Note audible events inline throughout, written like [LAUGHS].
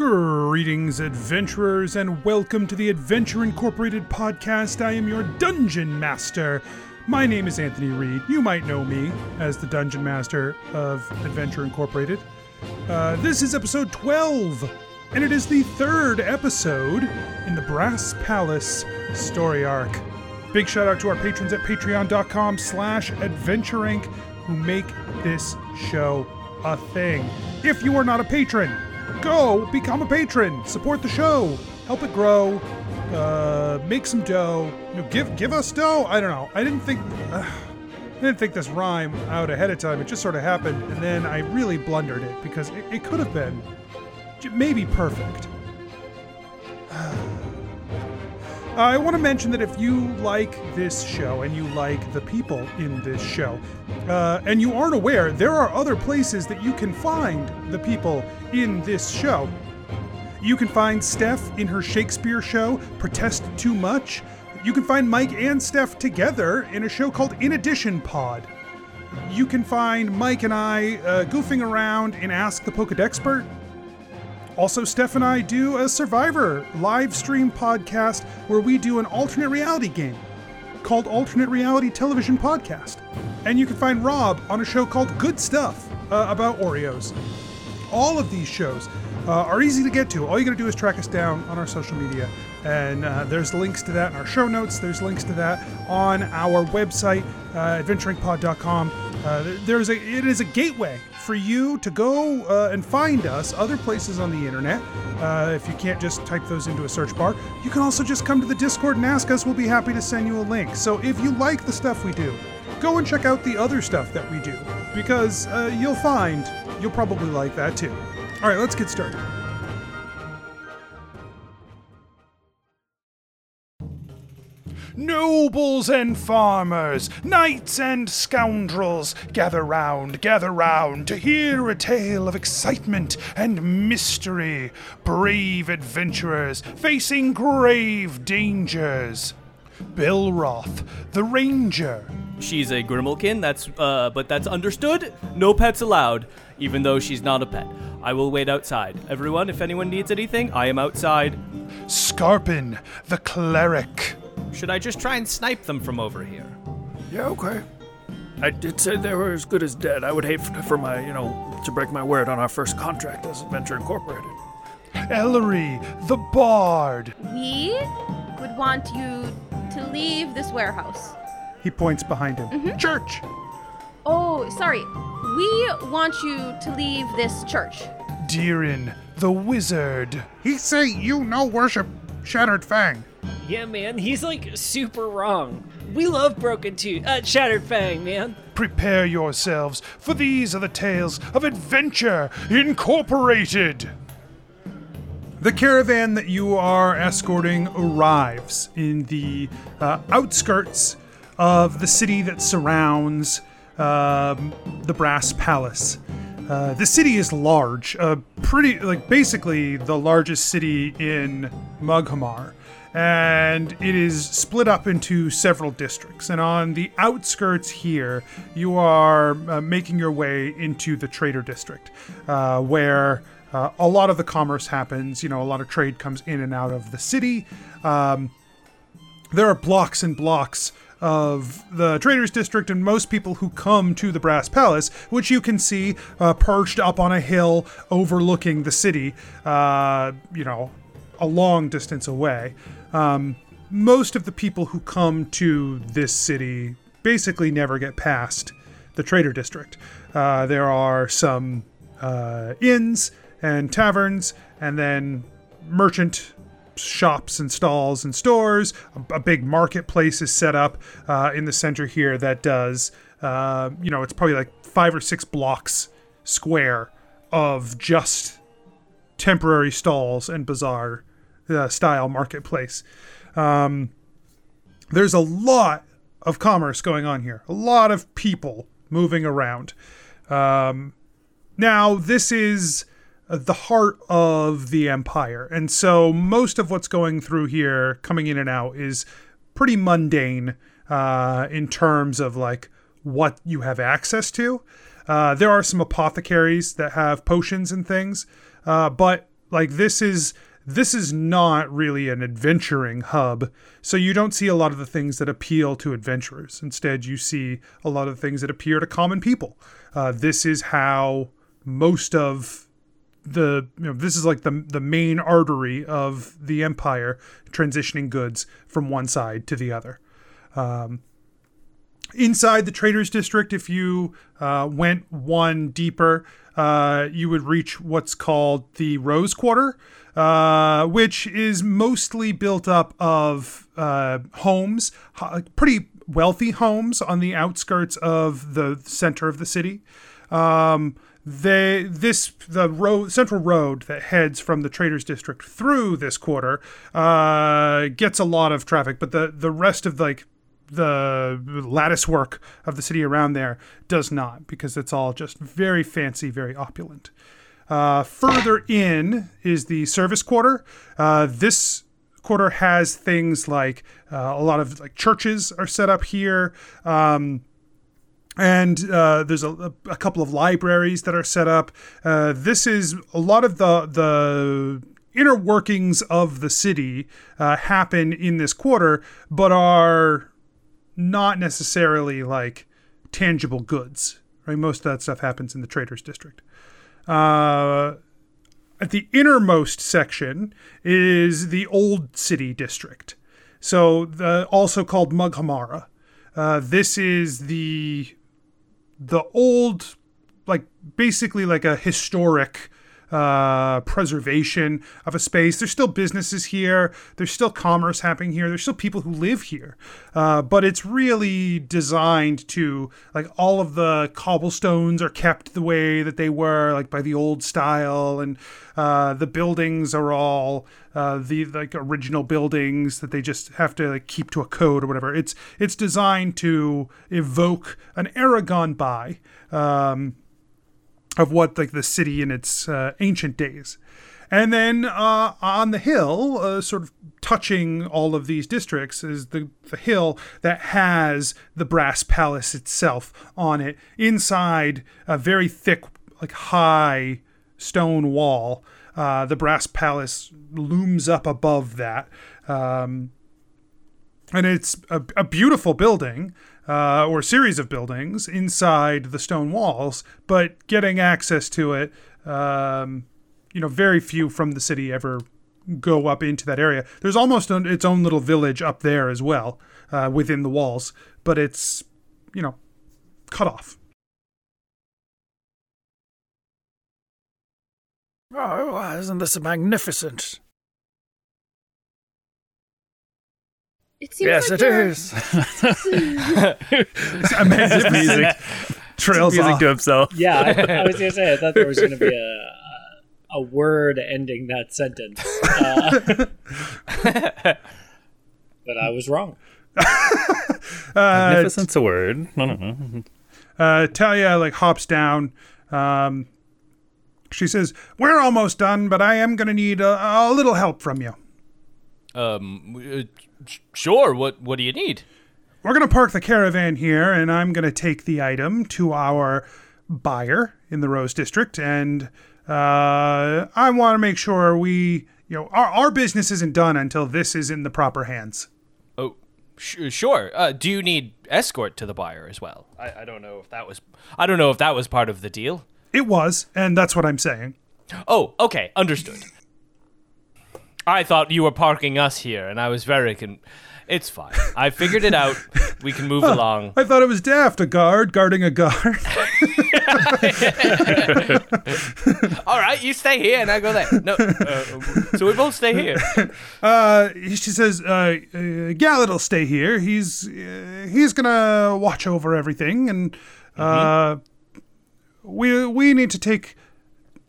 Greetings, adventurers, and welcome to the Adventure Incorporated podcast. I am your dungeon master. My name is Anthony Reed. You might know me as the dungeon master of Adventure Incorporated. Uh, this is episode 12, and it is the third episode in the Brass Palace story arc. Big shout out to our patrons at patreon.com slash adventureinc who make this show a thing. If you are not a patron, go become a patron. Support the show. Help it grow. Uh, make some dough. You know, give give us dough. I don't know. I didn't think uh, [SIGHS] I didn't think this rhyme out ahead of time. It just sort of happened, and then I really blundered it because it, it could have been maybe perfect. [SIGHS] [SIGHS] I want to mention that if you like this show and you like the people in this show, uh, and you aren't aware, there are other places that you can find the people in this show. You can find Steph in her Shakespeare show, Protest Too Much. You can find Mike and Steph together in a show called In Addition Pod. You can find Mike and I uh, goofing around in Ask the Pokedexpert. Also, Steph and I do a Survivor live stream podcast where we do an alternate reality game called Alternate Reality Television Podcast. And you can find Rob on a show called Good Stuff uh, about Oreos. All of these shows uh, are easy to get to. All you gotta do is track us down on our social media. And uh, there's links to that in our show notes. There's links to that on our website, uh, adventuringpod.com. Uh, there's a it is a gateway for you to go uh, and find us other places on the internet. Uh, if you can't just type those into a search bar, you can also just come to the Discord and ask us. We'll be happy to send you a link. So if you like the stuff we do, go and check out the other stuff that we do because uh, you'll find you'll probably like that too. All right, let's get started. Nobles and farmers, knights and scoundrels, gather round, gather round to hear a tale of excitement and mystery. Brave adventurers facing grave dangers. Belroth, the ranger. She's a Grimalkin, that's uh but that's understood. No pets allowed, even though she's not a pet. I will wait outside. Everyone, if anyone needs anything, I am outside. Scarpin, the cleric. Should I just try and snipe them from over here? Yeah, okay. I did say they were as good as dead. I would hate for, for my, you know, to break my word on our first contract as Adventure Incorporated. Ellery, the bard. We would want you to leave this warehouse. He points behind him. Mm-hmm. Church. Oh, sorry. We want you to leave this church. Deeren, the wizard. He say you no worship Shattered Fang. Yeah, man, he's like super wrong. We love Broken Tooth, uh, Shattered Fang, man. Prepare yourselves, for these are the tales of Adventure Incorporated. The caravan that you are escorting arrives in the uh, outskirts of the city that surrounds um, the Brass Palace. Uh, the city is large, uh, pretty like basically the largest city in Mughamar, and it is split up into several districts. And on the outskirts here, you are uh, making your way into the Trader District, uh, where uh, a lot of the commerce happens. You know, a lot of trade comes in and out of the city. Um, there are blocks and blocks of the traders district and most people who come to the brass palace which you can see uh, perched up on a hill overlooking the city uh, you know a long distance away um, most of the people who come to this city basically never get past the trader district uh, there are some uh, inns and taverns and then merchant shops and stalls and stores. A, a big marketplace is set up uh, in the center here that does, uh, you know, it's probably like five or six blocks square of just temporary stalls and bazaar uh, style marketplace. Um, there's a lot of commerce going on here, a lot of people moving around. Um, now, this is uh, the heart of the empire. And so most of what's going through here, coming in and out, is pretty mundane uh, in terms of like what you have access to. Uh, there are some apothecaries that have potions and things, uh, but Like this is this is not really an adventuring hub, so you don't see a lot of the things that appeal to adventurers. Instead, you see a lot of things that appeal to common people. Uh, this is how most of the you know this is like the the main artery of the empire transitioning goods from one side to the other. Um, inside the traders district, if you uh, went one deeper, uh, you would reach what's called the Rose Quarter, uh, which is mostly built up of uh, homes, pretty wealthy homes on the outskirts of the center of the city. Um, they this the road central road that heads from the traders district through this quarter uh, gets a lot of traffic, but the the rest of like the lattice work of the city around there does not because it's all just very fancy, very opulent. Uh, further in is the service quarter. Uh, this quarter has things like uh, a lot of like churches are set up here. Um, and uh, there's a, a couple of libraries that are set up. Uh, this is a lot of the the inner workings of the city uh, happen in this quarter, but are not necessarily like tangible goods. Right, most of that stuff happens in the traders district. Uh, at the innermost section is the old city district, so the also called Mughamara. Uh, this is the the old, like basically like a historic uh, preservation of a space. There's still businesses here. There's still commerce happening here. There's still people who live here. Uh, but it's really designed to like all of the cobblestones are kept the way that they were, like by the old style, and uh, the buildings are all uh, the like original buildings that they just have to like keep to a code or whatever. It's it's designed to evoke an era gone by. Um, of what like the city in its uh, ancient days. And then uh, on the hill, uh, sort of touching all of these districts, is the, the hill that has the brass palace itself on it. Inside a very thick, like high stone wall, uh, the brass palace looms up above that. Um, and it's a, a beautiful building uh, or series of buildings inside the stone walls, but getting access to it, um, you know, very few from the city ever go up into that area. There's almost an, its own little village up there as well uh, within the walls, but it's, you know, cut off. Oh, isn't this a magnificent? It seems yes, like it you're- is. [LAUGHS] Amanda's music trails Music off. to himself. Yeah, I, I was gonna say I thought there was gonna be a a word ending that sentence, uh, [LAUGHS] but I was wrong. Uh, Magnificent's a word. [LAUGHS] I don't know. uh, Talia like hops down. Um, she says, "We're almost done, but I am going to need a, a little help from you. Um, uh, sh- sure. What What do you need? We're going to park the caravan here, and I'm going to take the item to our buyer in the Rose District, and uh, I want to make sure we, you know, our our business isn't done until this is in the proper hands." Oh, sh- sure. Uh, do you need escort to the buyer as well? I, I don't know if that was. I don't know if that was part of the deal. It was, and that's what I'm saying. Oh, okay, understood. I thought you were parking us here, and I was very con. It's fine. I figured it out. We can move [LAUGHS] along. I thought it was daft, a guard guarding a guard. [LAUGHS] [LAUGHS] All right, you stay here, and I go there. No, uh, so we both stay here. Uh, she says, uh, uh, Gallet will stay here. He's uh, he's gonna watch over everything, and uh, we we need to take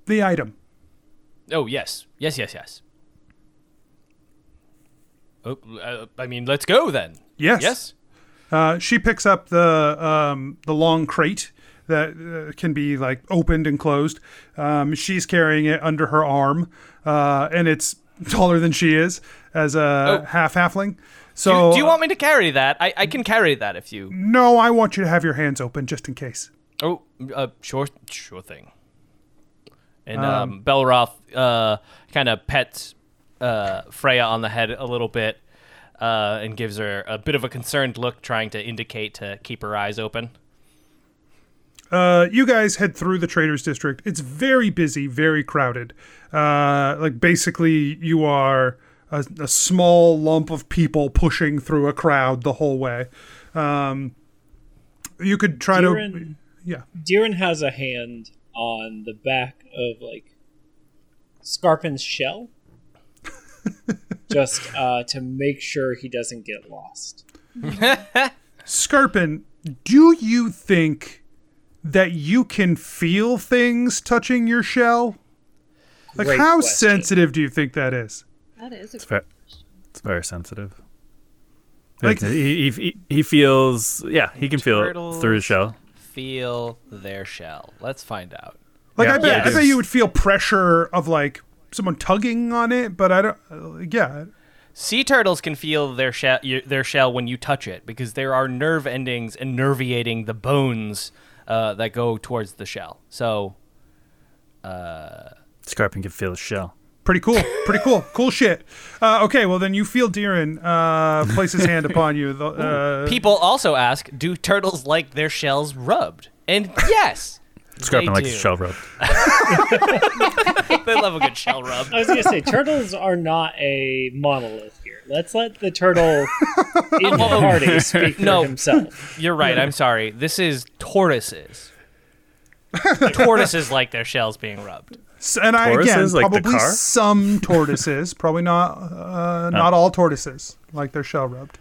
the item. Oh yes, yes, yes, yes. Oh, uh, I mean, let's go then. Yes. Yes. Uh, she picks up the um, the long crate that uh, can be like opened and closed. Um, she's carrying it under her arm, uh, and it's [LAUGHS] taller than she is as a Oh. half halfling. So you, do you want me to carry that? I, I can carry that if you. No, I want you to have your hands open just in case. Oh, uh, sure, sure thing. And um, Belroth uh, kind of pets uh, Freya on the head a little bit uh, and gives her a bit of a concerned look, trying to indicate to keep her eyes open. Uh, you guys head through the traders district. It's very busy, very crowded. Uh, like basically, you are a, a small lump of people pushing through a crowd the whole way. Um, you could try to, yeah. Deeren has a hand on the back of like Scarpin's shell, just uh, to make sure he doesn't get lost. [LAUGHS] Scarpin, do you think that you can feel things touching your shell? Like, Great how question. sensitive do you think that is? That is a It's very, it's very sensitive. Like- Like he, he, he feels, yeah, he can feel it through his shell. Feel their shell. Let's find out. Like, Yeah, I bet, yeah, I bet you would feel pressure of like someone tugging on it, but I don't. Uh, yeah, Sea turtles can feel their shell their shell when you touch it because there are nerve endings innervating the bones uh, that go towards the shell. So Scarpin can feel his shell. pretty cool. Pretty cool. Cool shit. Uh, okay, well then you feel Deeren uh, place his hand upon you. The, Uh, people also ask, do turtles like their shells rubbed? And yes, Scarpin they likes do. shell rub. [LAUGHS] they love a good shell rub. I was gonna say turtles are not a monolith here. Let's let the turtle [LAUGHS] in the party speak for No. himself. You're right. I'm sorry. This is tortoises. tortoises like their shells being rubbed. s- and I again Tortoises, like the probably car? some tortoises, probably not uh, not all tortoises like their shell rubbed.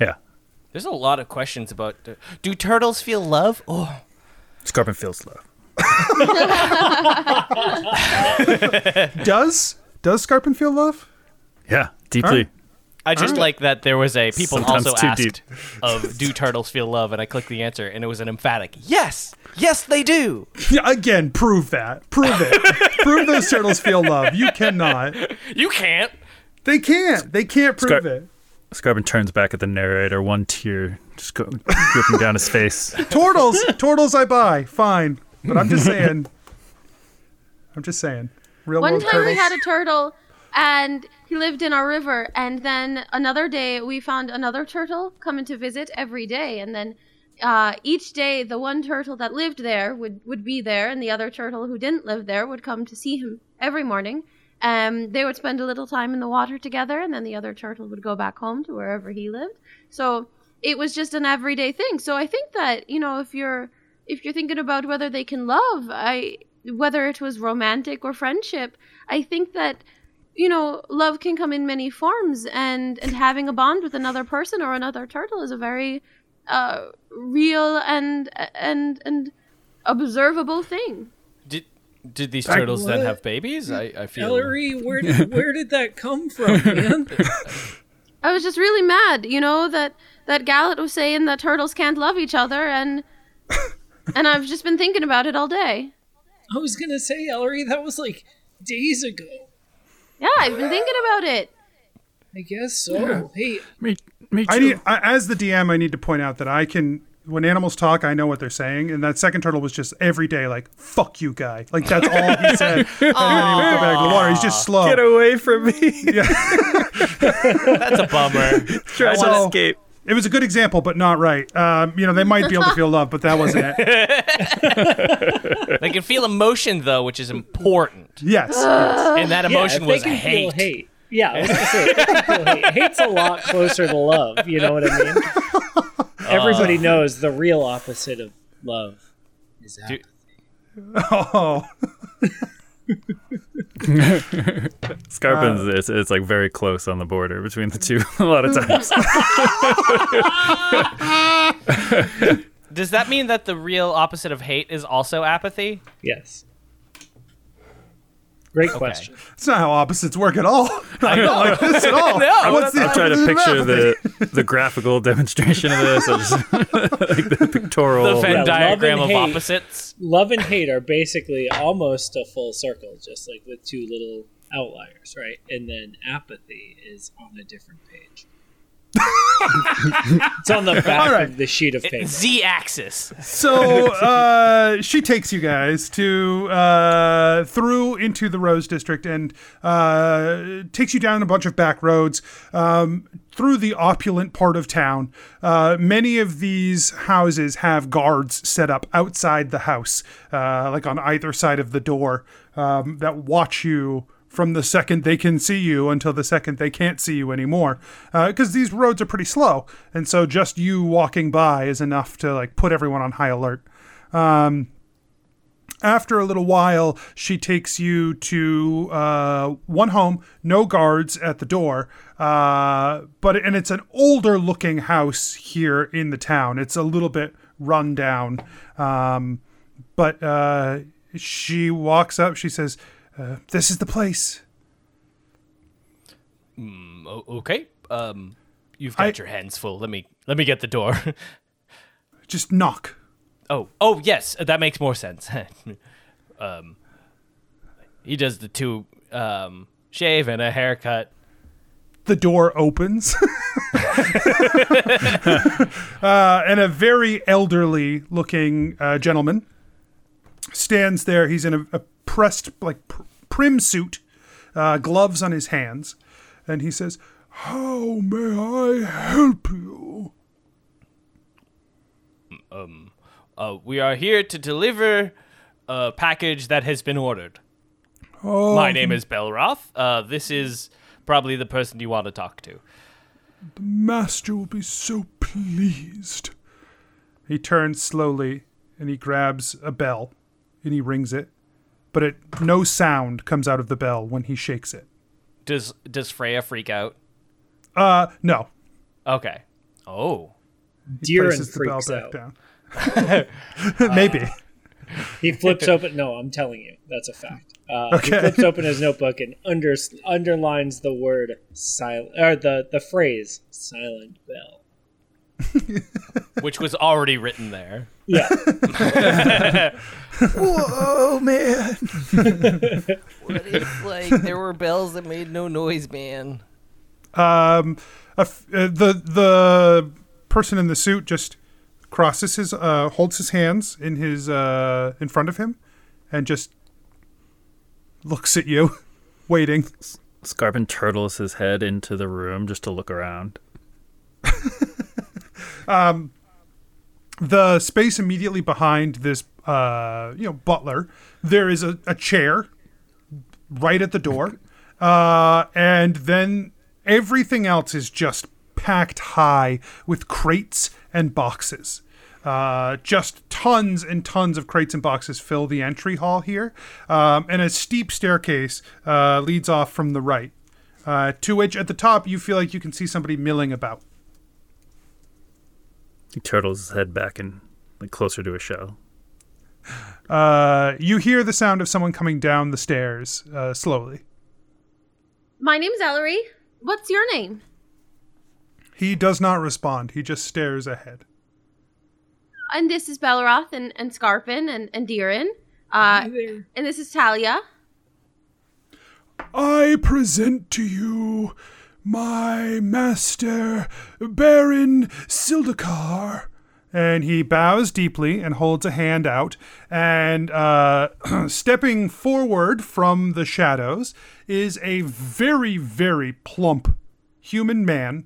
Yeah. There's a lot of questions about do turtles feel love? Oh, Scarpin feels love. [LAUGHS] Does does Scarpin feel love? Yeah, deeply. I just like that there was a people Sometimes also asked deep. of do turtles feel love and I clicked the answer and it was an emphatic yes. Yes, they do. Yeah, again, prove that. Prove it. [LAUGHS] prove those turtles feel love. You cannot. You can't. They can't. They can't prove Scar- it. Scarpin turns back at the narrator, one tear just go, dripping down his face. [LAUGHS] Turtles, turtles, I buy. Fine, but I'm just [LAUGHS] saying. I'm just saying. Real One world time turtles. we had a turtle and he lived in our river and then another day we found another turtle coming to visit every day and then uh, each day the one turtle that lived there would, would be there and the other turtle who didn't live there would come to see him every morning um, they would spend a little time in the water together and then the other turtle would go back home to wherever he lived so it was just an everyday thing so i think that you know if you're if you're thinking about whether they can love i whether it was romantic or friendship i think that you know love can come in many forms and and having a bond with another person or another turtle is a very uh real and and and observable thing Did did these turtles then have babies? I, I feel Ellery, where did, where did that come from, man? [LAUGHS] i was just really mad you know that that gallet was saying that turtles can't love each other and and i've just been thinking about it all day I was gonna say, Ellery, that was like days ago. yeah i've been thinking about it I guess so. Hey, Me, me too. I need, I, as the DM, I need to point out that I can, when animals talk, I know what they're saying. And that second turtle was just every day like, fuck you, guy. Like, that's all he [LAUGHS] said. and then he would go back to the water. He's just slow. Get away from me. Yeah. [LAUGHS] that's a bummer. Try to escape. It was a good example, but not right. Um, you know, they might be able to feel love, but that wasn't it. [LAUGHS] they can feel emotion though, which is important. Yes. And that emotion if they was hate. Feel hate. Yeah, I was gonna say, if they can feel hate. Hate's a lot closer to love. You know what I mean? [LAUGHS] Everybody knows the real opposite of love is Do- apathy. Oh. [LAUGHS] [LAUGHS] Scarpin's uh, it's, it's like very close on the border between the two [LAUGHS] a lot of hmm. times. Does that mean that the real opposite of hate is also apathy? Yes. Great question. It's not how opposites work at all. [LAUGHS] I [LAUGHS] don't like this at all. [LAUGHS] No, What's the I'm trying to picture the the graphical demonstration of this. Just, like the pictorial. The Venn Yeah, diagram of hate. opposites. Love and hate are basically almost a full circle, just like with two little outliers, right? And then apathy is on a different page. It's on the back All right. of the sheet of paper. Z axis. So [LAUGHS] uh, she takes you guys to uh, through into the Rose District and uh, takes you down a bunch of back roads um, through the opulent part of town. Uh, many of these houses have guards set up outside the house, uh, like on either side of the door, um, that watch you from the second they can see you until the second they can't see you anymore. Because these roads are pretty slow and so just you walking by is enough to like put everyone on high alert. Um, after a little while she takes you to uh, one home no guards at the door uh, but and it's an older looking house here in the town. It's a little bit run down um, but uh, she walks up she says uh, this is the place O- okay. Um, you've got I- your hands full. Let me let me get the door. [LAUGHS] just knock oh, oh yes, that makes more sense. [LAUGHS] um, he does the two um shave and a haircut. the door opens [LAUGHS] uh, and a very elderly looking uh, gentleman stands there he's in a, a pressed like pr- prim suit uh, gloves on his hands and he says how may i help you Um, Uh, we are here to deliver a package that has been ordered. oh My name is Belroth. Uh, this is probably the person you want to talk to. The master will be so pleased he turns slowly and he grabs a bell and he rings it but it no sound comes out of the bell when he shakes it Does does Freya freak out? uh no Okay. Oh. Deeren places the bell freaks back out. down. [LAUGHS] Maybe. He flips open. No, I'm telling you, that's a fact. Uh, Okay. He flips open his notebook and under, underlines the word silent or the the phrase "silent bell." [LAUGHS] Which was already written there. Yeah, [LAUGHS] Whoa, man. [LAUGHS] What if like there were bells that made no noise, man? Um, a f- uh, the the person in the suit just crosses his uh holds his hands in his uh in front of him, and just looks at you, waiting. Scarpin turtles his head into the room just to look around. The space immediately behind this uh you know butler there is a, a chair right at the door [LAUGHS] uh and then everything else is just packed high with crates and boxes uh, just tons and tons of crates and boxes fill the entry hall here, um, and a steep staircase uh, leads off from the right. Uh, to which, at the top, you feel like you can see somebody milling about. He turtles his head back and like closer to a shell. Uh, you hear the sound of someone coming down the stairs uh, slowly. My name's Ellery. What's your name? He does not respond. He just stares ahead. And this is Belroth and, and Scarpin and, and Deeren. Uh, and this is Talia. I present to you my master, Baron Sildakar. And he bows deeply and holds a hand out. And uh, [CLEARS THROAT] stepping forward from the shadows is a very, very plump human man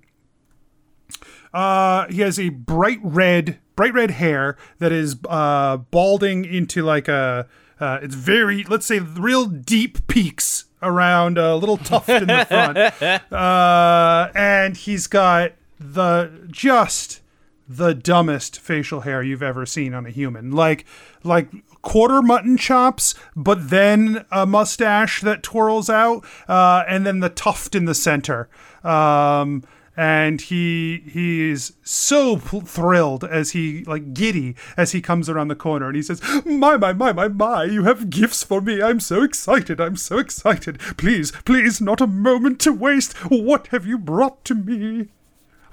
Uh, he has a bright red, bright red hair that is uh, balding into like a. Uh, it's very, let's say, real deep peaks around a little tuft in the [LAUGHS] front, uh, and he's got the just the dumbest facial hair you've ever seen on a human, like like quarter mutton chops, but then a mustache that twirls out, uh, and then the tuft in the center. Um, and he he is so pl- thrilled as he like giddy as he comes around the corner. And he says my my my my my you have gifts for me. I'm so excited. I'm so excited. Please please not a moment to waste. What have you brought to me?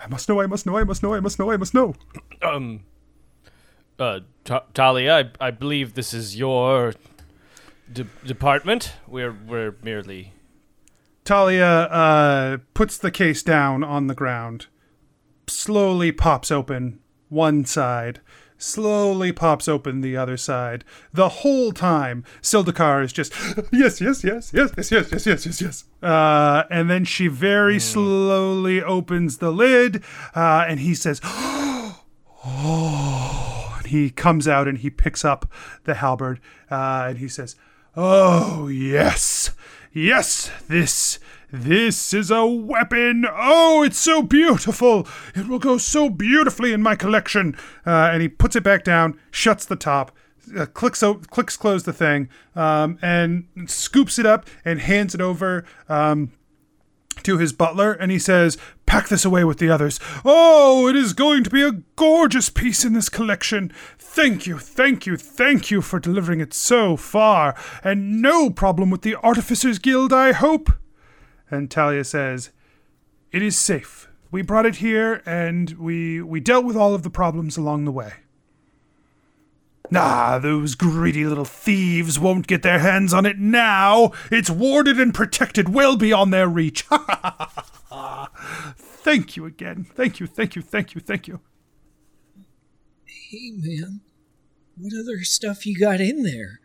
I must know i must know i must know i must know i must know. [CLEARS THROAT] Um, uh, Ta- Talia, I, I believe this is your de- department. We're we're merely talia uh puts the case down on the ground slowly pops open one side, slowly pops open the other side. The whole time, Sildakar is just, yes, yes, yes, yes, yes, yes, yes, yes, yes, yes. Uh, and then she very slowly opens the lid, uh, and he says, [GASPS] oh. And he comes out and he picks up the halberd, uh, and he says, oh, yes, yes, this. This is a weapon. Oh, it's so beautiful. It will go so beautifully in my collection. Uh, and he puts it back down, shuts the top, uh, clicks o- clicks close the thing, um, and scoops it up and hands it over um, to his butler. And he says, "Pack this away with the others. Oh, it is going to be a gorgeous piece in this collection. Thank you, thank you, thank you for delivering it so far. And no problem with the Artificers Guild, I hope." And Talia says, "It is safe. We brought it here, and we we dealt with all of the problems along the way." Nah, those greedy little thieves won't get their hands on it now. It's warded and protected well beyond their reach. [LAUGHS] thank you again. Thank you, thank you, thank you, thank you. Hey, man. What other stuff you got in there?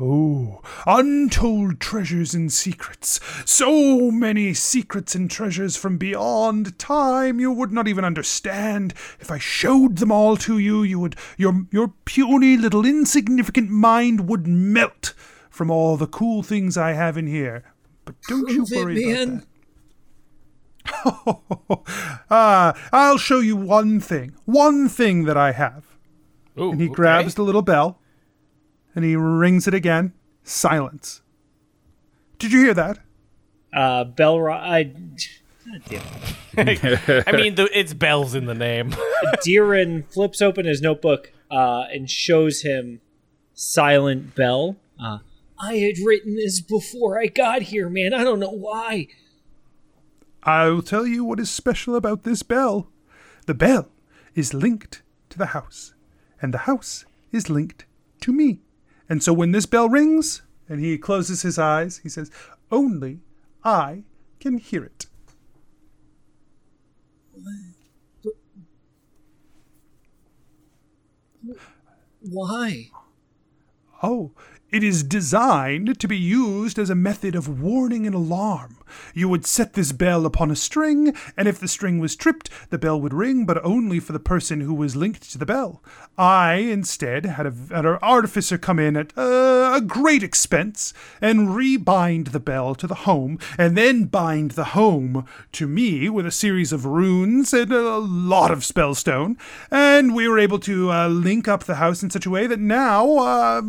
Oh, untold treasures and secrets. So many secrets and treasures from beyond time you would not even understand. If I showed them all to you, you would your your puny little insignificant mind would melt from all the cool things I have in here. But don't Prove you worry man. about that. [LAUGHS] Ah, I'll show you one thing. One thing that I have. Ooh, And he okay. grabs the little bell and he rings it again. Silence. Did you hear that? Uh, Belro. I. God damn it. [LAUGHS] I mean, the, it's bells in the name. [LAUGHS] Deeren flips open his notebook uh, and shows him Silent Bell. Uh, I had written this before I got here, man. I don't know why. I'll tell you what is special about this bell. The bell is linked to the house, and the house is linked to me. And so when this bell rings and he closes his eyes, he says, Only I can hear it. Why? Oh, it is designed to be used as a method of warning and alarm. You would set this bell upon a string, and if the string was tripped, the bell would ring, but only for the person who was linked to the bell. I, instead, had, a, had an artificer come in at uh, a great expense and rebind the bell to the home, and then bind the home to me with a series of runes and a lot of spellstone. And we were able to uh, link up the house in such a way that now. Uh,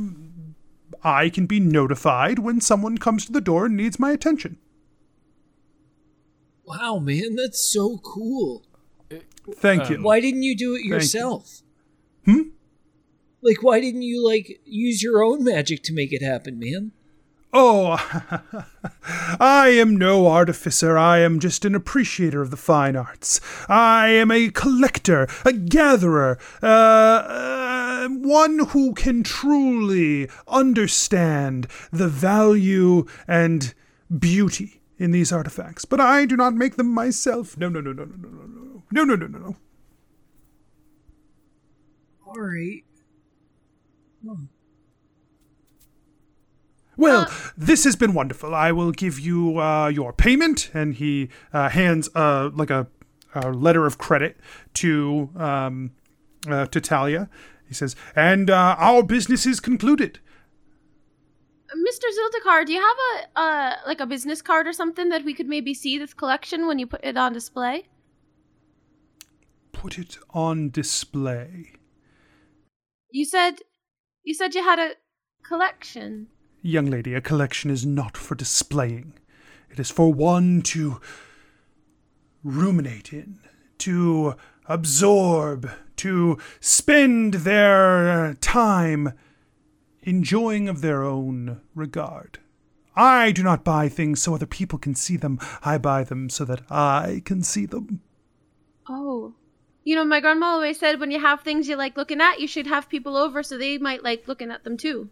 I can be notified when someone comes to the door and needs my attention. Wow, man, that's so cool. Thank you. Why didn't you do it you. yourself? Hmm? Like, why didn't you, like, use your own magic to make it happen, man? Oh, [LAUGHS] I am no artificer. I am just an appreciator of the fine arts. I am a collector, a gatherer, uh, uh, one who can truly understand the value and beauty in these artifacts. But I do not make them myself. No, no, no, no, no, no, no, no, no, no, no, no, no. All right. Well, Uh, this has been wonderful. I will give you uh, your payment, and he uh, hands uh, like a, a letter of credit to um, uh, to Talia. He says, "And uh, our business is concluded." Mr. Sildakar, do you have a uh like a business card or something that we could maybe see this collection when you put it on display? Put it on display, You said you said you had a collection. young lady. A collection is not for displaying; it is for one to ruminate in, to absorb, to spend their time enjoying of their own regard. I do not buy things so other people can see them. I buy them so that I can see them. Oh. You know, my grandma always said when you have things you like looking at, you should have people over so they might like looking at them too.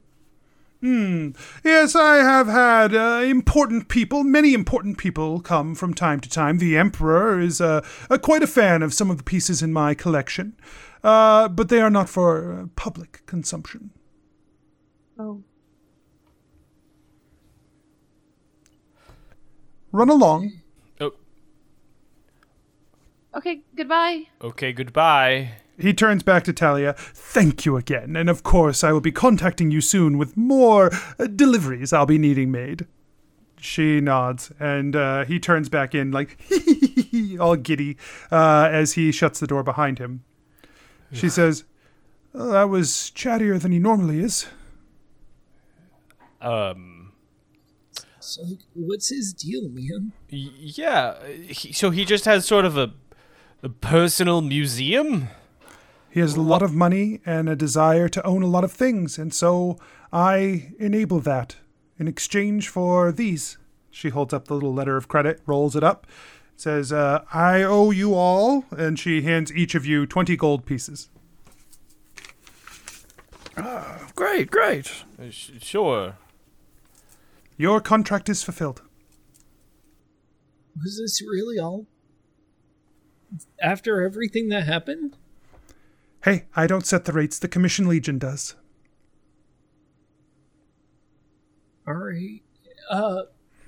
Yes, I have had uh, important people, many important people, come from time to time. The Emperor is uh, uh, quite a fan of some of the pieces in my collection, uh, but they are not for uh, public consumption. Oh. Run along. Oh, Okay, goodbye. okay, goodbye. He turns back to Talia. Thank you again, and of course, I will be contacting you soon with more uh, deliveries I'll be needing made. She nods, and uh, he turns back in, like, [LAUGHS] all giddy, uh, as he shuts the door behind him. She says, "Oh, That was chattier than he normally is. Um, So, what's his deal, man? y- yeah. He, so he just has sort of a, a personal museum. He has a lot of money and a desire to own a lot of things, and so I enable that in exchange for these. She holds up the little letter of credit, rolls it up, says, uh, I owe you all, and she hands each of you 20 gold pieces. Great, great. Uh, sh- sure. Your contract is fulfilled. Was this really all? After everything that happened? Hey, I don't set the rates, the Commission Legion does. All right. Uh,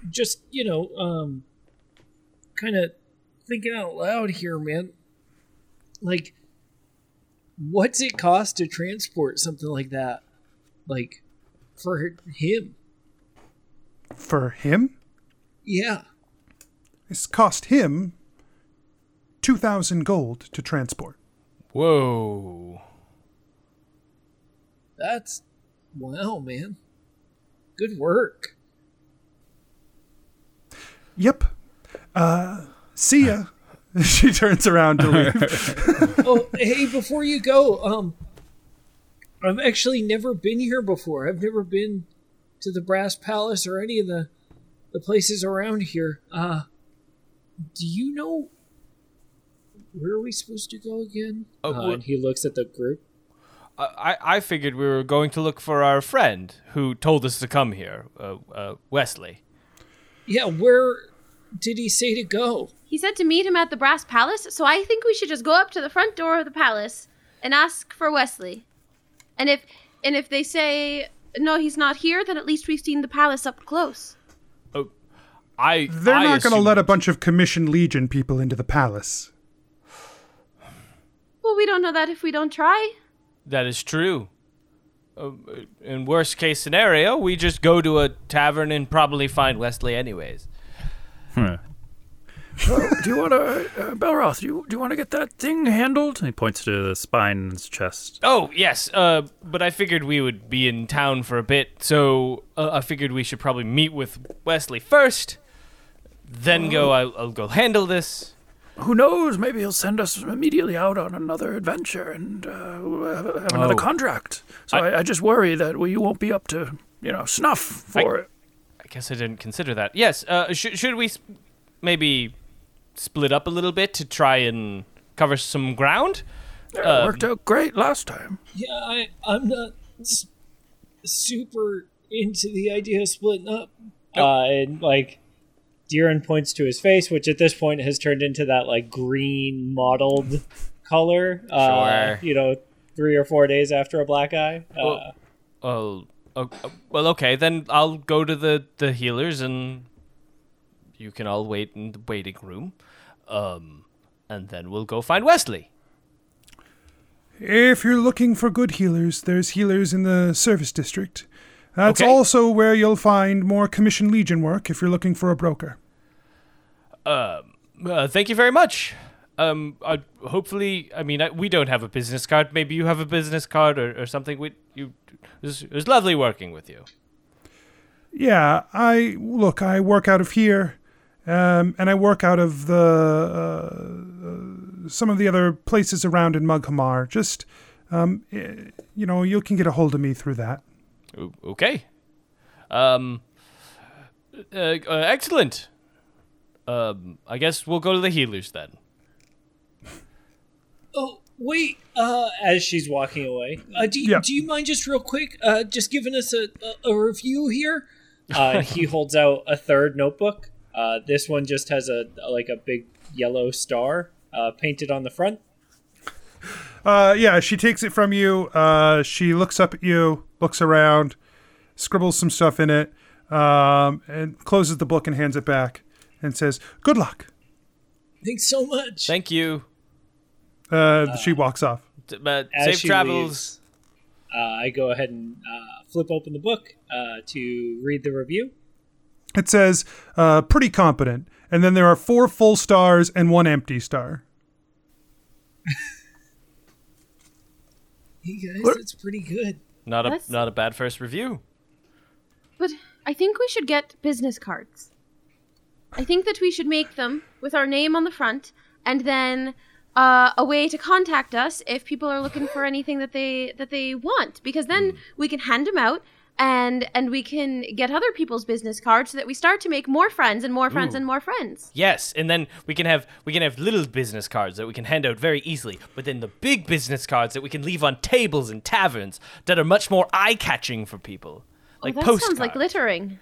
just you know, um, kind of thinking out loud here, man. Like, what's it cost to transport something like that? Like, for him? For him, Yeah. it's cost him 2,000 gold to transport. Whoa. That's wow, man. Good work. Yep. Uh, see ya. [LAUGHS] she turns around to leave. [LAUGHS] oh, hey, before you go, um, I've actually never been here before. I've never been to the Brass Palace or any of the the places around here. Uh, do you know where are we supposed to go again? Uh, Uh, and he looks at the group. I, I I figured we were going to look for our friend who told us to come here, uh, uh, Wesley. Yeah, where did he say to go? He said to meet him at the Brass Palace, so I think we should just go up to the front door of the palace and ask for Wesley. And if and if they say no, he's not here, then at least we've seen the palace up close. Oh, I. They're I not going to let a bunch of Commission Legion people into the palace. Well, we don't know that if we don't try. That is true. Uh, in worst case scenario, we just go to a tavern and probably find Wesley anyways. Huh. do you want to, uh, Belroth? Do you do you want to get that thing handled? He points to the spine in his chest. Oh yes, uh, but I figured we would be in town for a bit, so uh, I figured we should probably meet with Wesley first, then go. I'll, I'll go handle this. Who knows? Maybe he'll send us immediately out on another adventure and uh, have, have another Oh. contract. So I- I, I just worry that we won't be up to you know snuff for it. I guess I didn't consider that. Yes, uh, sh- should we s- maybe split up a little bit to try and cover some ground? Yeah, it Um, worked out great last time. Yeah, I I'm not s- super into the idea of splitting up. Uh, and like, Deeren points to his face, which at this point has turned into that like green mottled color. Uh, Sure. You know, three or four days after a black eye. Uh, Well- oh, well, okay. Then I'll go to the the healers, and you can all wait in the waiting room. Um, and then we'll go find Wesley. If you're looking for good healers, there's healers in the service district. That's Okay. also where you'll find more Commission Legion work if you're looking for a broker. Um, uh, thank you very much. Um, I, hopefully, I mean, I, we don't have a business card. Maybe you have a business card or, or something. We, you, it was, it was lovely working with you. Yeah, I look. I work out of here, um, and I work out of the uh, uh, some of the other places around in Mughamar. Just, um, eh, you know, you can get a hold of me through that. O- Okay. Um, uh, uh, excellent. Um, I guess we'll go to the healers then. oh, wait. Uh, as she's walking away, uh, do you, Yeah. do you mind just real quick, uh, just giving us a a, a review here? [LAUGHS] Uh, and he holds out a third notebook. Uh, this one just has a like a big yellow star uh, painted on the front. Uh, yeah, she takes it from you. Uh, she looks up at you, looks around, scribbles some stuff in it, um, and closes the book and hands it back and says, "Good luck." Thanks so much. Thank you. Uh, she walks off. D- But As safe she travels. leaves, uh, I go ahead and uh, flip open the book uh, to read the review. It says, uh, "Pretty competent," and then there are four full stars and one empty star. [LAUGHS] Hey guys, that's pretty good. Not a That's- not a bad first review. But I think we should get business cards. I think that we should make them with our name on the front, and then uh, a way to contact us if people are looking for anything that they that they want. Because then we can hand them out, and and we can get other people's business cards so that we start to make more friends and more friends and more friends. Yes, and then we can have we can have little business cards that we can hand out very easily, but then the big business cards that we can leave on tables and taverns that are much more eye-catching for people. Oh, like oh, that postcards. sounds like littering.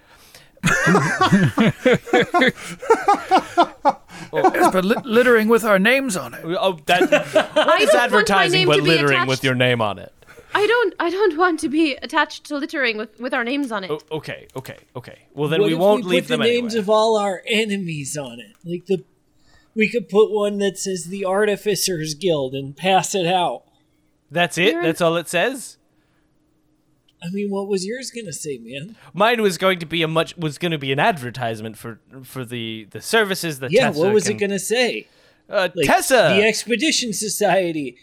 [LAUGHS] Yes, but lit- littering with our names on it. Oh, that [LAUGHS] what is don't want my advertising name but to be littering with your name on it? I don't I don't want to be attached to littering with with our names on it. Oh, okay, okay, okay. Well, then what we if won't we leave put them the names anyway. of all our enemies on it? Like the, we could put one that says the Artificers Guild and pass it out. That's it. You're- That's all it says. I mean, what was yours gonna say, man? Mine was going to be a much was going to be an advertisement for for the the services that Yeah, Tessa what was can, it gonna say? Uh, Like, Tessa. the Expedition Society.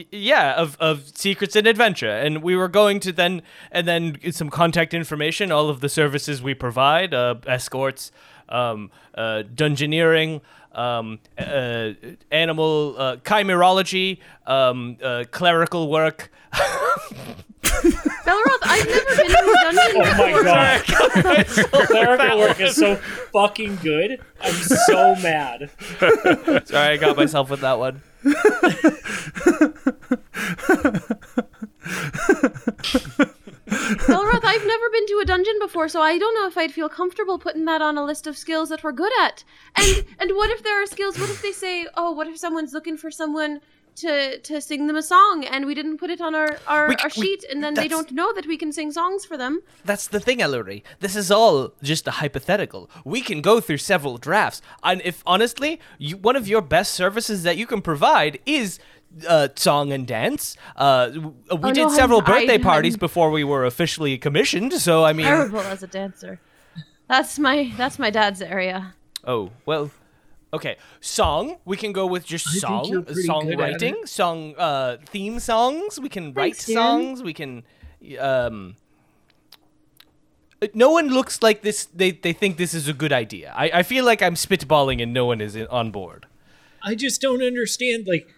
Y- yeah of, of secrets and adventure and we were going to then and then get some contact information all of the services we provide uh, escorts um, uh, dungeoneering um, uh, animal uh, chimerology um, uh, clerical work [LAUGHS] Belroth, I've never been to a dungeon [LAUGHS] Oh my before. god, [LAUGHS] clerical work is so fucking good. I'm so mad. sorry i got myself with that one [LAUGHS] Belroth, I've never been to a dungeon before, so I don't know if I'd feel comfortable putting that on a list of skills that we're good at. And and what if there are skills? What if they say, oh, what if someone's looking for someone to to sing them a song, and we didn't put it on our our, We our we- sheet, and then they don't know that we can sing songs for them. That's the thing, Ellery. This is all just a hypothetical. We can go through several drafts, and if honestly, you, one of your best services that you can provide is uh, song and dance. Uh, we Oh, did no, several I'm- birthday I'm- parties [LAUGHS] before we were officially commissioned. So I mean, Terrible as a dancer. That's my that's my dad's area. oh well. Okay, song. We can go with just song, you're pretty good at songwriting, song uh, theme songs. We can write Thanks, Dan. songs. We can. Um, uh, no one looks like this. They they think this is a good idea. I, I feel like I'm spitballing and no one is in, on board. I just don't understand. Like,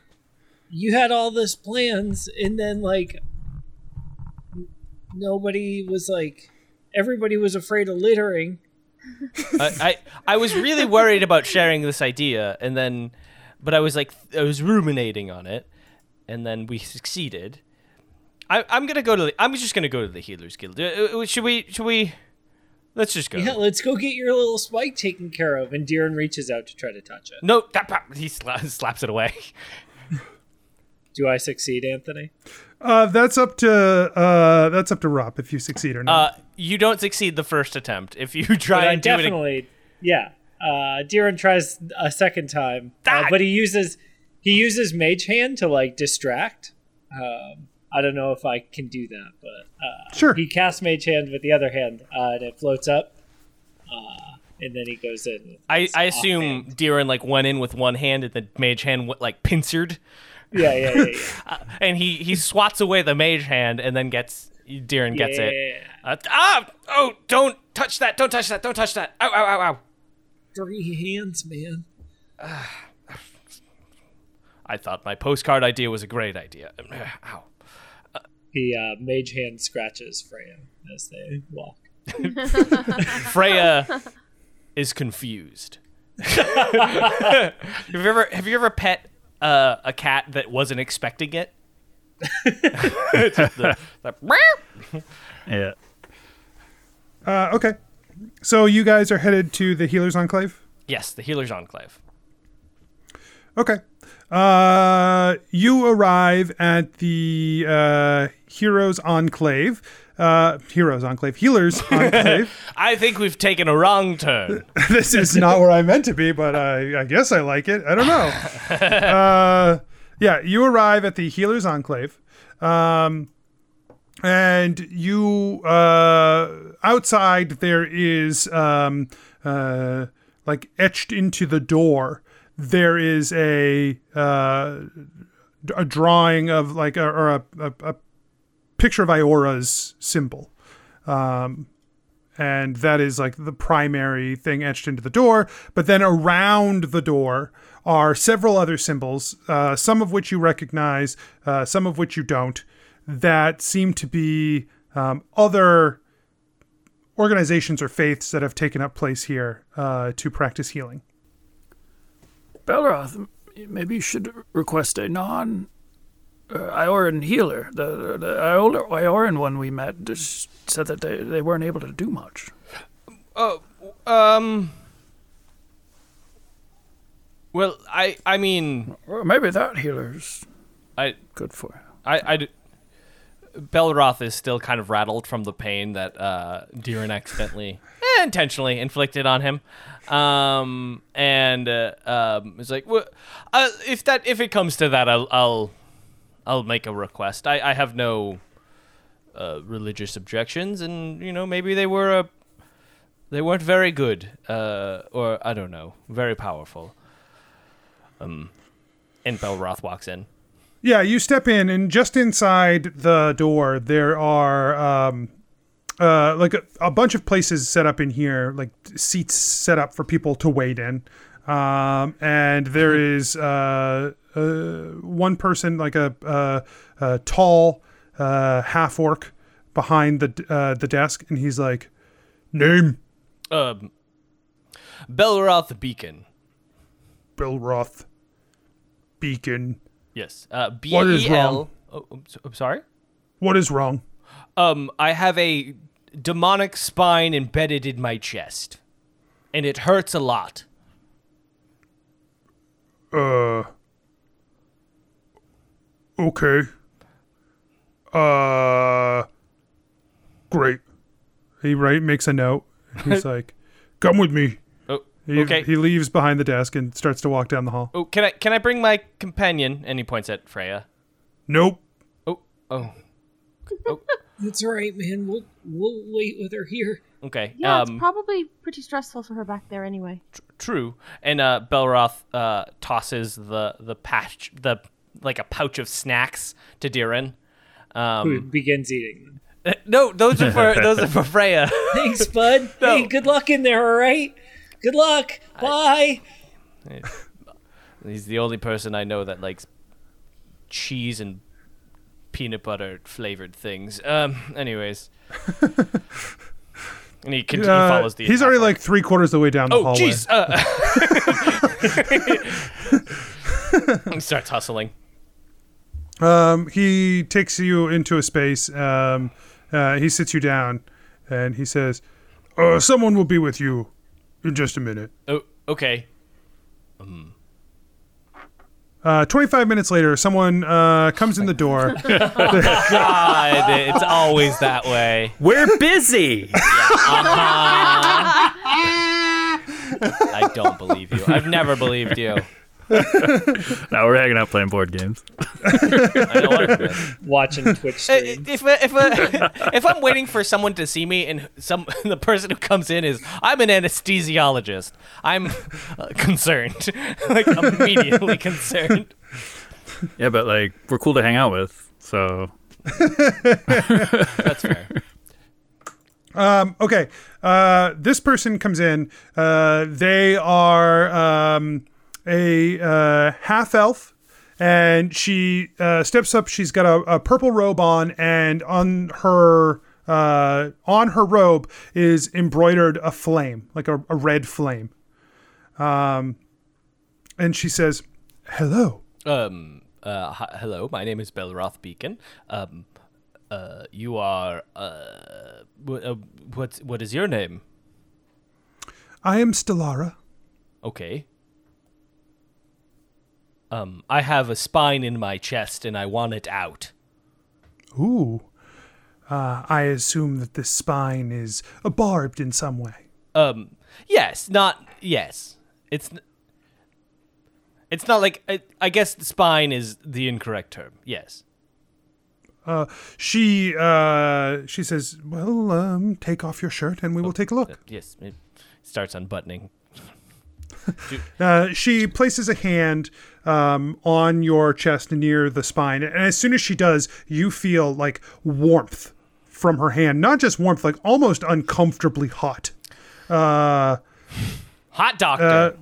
you had all this plans, and then like nobody was like, everybody was afraid of littering. I, I I was really worried about sharing this idea, and then, but I was like, I was ruminating on it, and then we succeeded. I, I'm gonna go to. The, I'm just gonna go to the Healers Guild. Uh, uh, should we? Should we? Let's just go. Yeah, let's go get your little spike taken care of. And Deeren reaches out to try to touch it. No, that- he slaps it away. [LAUGHS] Do I succeed, Anthony? Uh, that's up to uh, that's up to Rob if you succeed or not. Uh, you don't succeed the first attempt. If you [LAUGHS] try But I and do it, ag- definitely, yeah. Uh, Deeren tries a second time, uh, Ah! but he uses he uses Mage Hand to like distract. Um, I don't know if I can do that, but uh, Sure. He casts Mage Hand with the other hand, uh, and it floats up, uh, and then he goes in. I, I assume offhand. Deeren like went in with one hand and the mage hand went, like pincered, Yeah, yeah, yeah, yeah. [LAUGHS] uh, and he he swats away the mage hand and then gets Deeren gets it. Uh, ah! Oh! Don't touch that! Don't touch that! Don't touch that! Ow! Ow! Ow! Ow! Three hands, man. [SIGHS] I thought my postcard idea was a great idea. [CLEARS THROAT] Ow! He uh, Mage Hand scratches Freya as they walk. [LAUGHS] [LAUGHS] Freya is confused. have you ever have you ever pet uh, a cat that wasn't expecting it. [LAUGHS] The- the- [LAUGHS] Yeah. Uh, okay. So you guys are headed to the Healers Enclave? yes, the Healer's Enclave. Okay. Uh, you arrive at the uh, Heroes Enclave. Uh, Heroes Enclave. Healers [LAUGHS] Enclave. I think we've taken a wrong turn. [LAUGHS] this is not where I meant to be, but I, I guess I like it. I don't know. [LAUGHS] uh, yeah, you arrive at the Healers Enclave. Um, and you uh, outside there is um, uh, like etched into the door there is a uh, a drawing of like a, or a, a, a picture of Iora's symbol um, and that is like the primary thing etched into the door. But then around the door are several other symbols, uh, some of which you recognize, uh, some of which you don't, that seem to be um, other organizations or faiths that have taken up place here uh, to practice healing. Belroth, maybe you should request a non Ioran healer. The, the Ioran one we met just said that they, they weren't able to do much. Oh, um. Well, I I mean, Or maybe that healer's I good for you. I I. d- Belroth is still kind of rattled from the pain that uh, accidentally, [LAUGHS] eh, intentionally inflicted on him, um, and uh, um, it's like, well, uh, if that if it comes to that, I'll I'll, I'll make a request. I, I have no uh, religious objections, and you know maybe they were a, they weren't very good, uh, or I don't know, very powerful. Um, and Belroth walks in. Yeah, you step in, and just inside the door, there are um, uh, like a, a bunch of places set up in here, like seats set up for people to wait in. Um, and there [LAUGHS] is uh, uh, one person, like a, a, tall uh, half orc, behind the uh, the desk, and he's like, "Name Um, Belroth Beacon. Belroth Beacon. Yes. Uh, B What is E wrong? L. Oh, I'm sorry. What is wrong?" Um, I have a demonic spine embedded in my chest, and it hurts a lot. Uh. Okay. Uh. Great. He right makes a note. He's [LAUGHS] like, "Come with me." Oh, He, okay. He leaves behind the desk and starts to walk down the hall. oh, can I can I bring my companion? And he points at Freya. Nope. Oh, oh, That's all right, man. We'll we'll wait with her here. okay. Yeah, um, it's probably pretty stressful for her back there anyway. True. And uh, Belroth uh, tosses the the patch the like a pouch of snacks to Deeren. Who Um, begins eating them. [LAUGHS] no, those are for those are for [LAUGHS] Freya. Thanks, bud. [LAUGHS] No. Hey, good luck in there. All right. Good luck. Bye. He's the only person I know that likes cheese and peanut butter flavored things. Um. Anyways. And he, cont- he Uh, follows the. he's already line. like three quarters of the way down the Oh, hallway. jeez. Uh, he starts hustling. Um, he takes you into a space. Um, uh, he sits you down, and he says, uh, "Someone will be with you in just a minute." Oh, okay. Uh, 25 minutes later, someone uh, comes in the door. [LAUGHS] God, it's always that way. We're busy. I don't believe you. I've never believed you. [LAUGHS] now we're hanging out playing board games. I know what it is. Watching [LAUGHS] Twitch Uh, stream. If if [LAUGHS] if I'm waiting for someone to see me and some the person who comes in is I'm an anesthesiologist, I'm uh, concerned, like immediately concerned. Yeah, but like we're cool to hang out with. So That's fair. Um, okay. Uh, this person comes in. Uh, they are um, a uh, half elf, and she uh, steps up. She's got a, a purple robe on, and on her uh, on her robe is embroidered a flame, like a, a red flame. Um, and she says, "Hello." Um. Uh. Hi, hello. My name is Belroth Beacon. Um. Uh. You are. Uh. What? Uh, what? What is your name? I am Stellara. Okay. Um. I have a spine in my chest, and I want it out. Ooh. Uh, I assume that this spine is uh, barbed in some way. Um. Yes. Not. Yes. It's. It's not like I, I guess spine is the incorrect term. Yes. Uh, she uh, she says, "Well, um, take off your shirt and we will take a Uh, look." yes. It starts unbuttoning. [LAUGHS] Uh, she places a hand um, on your chest near the spine, and as soon as she does, you feel like warmth from her hand. Not just warmth, like almost uncomfortably hot. Uh, Hot doctor.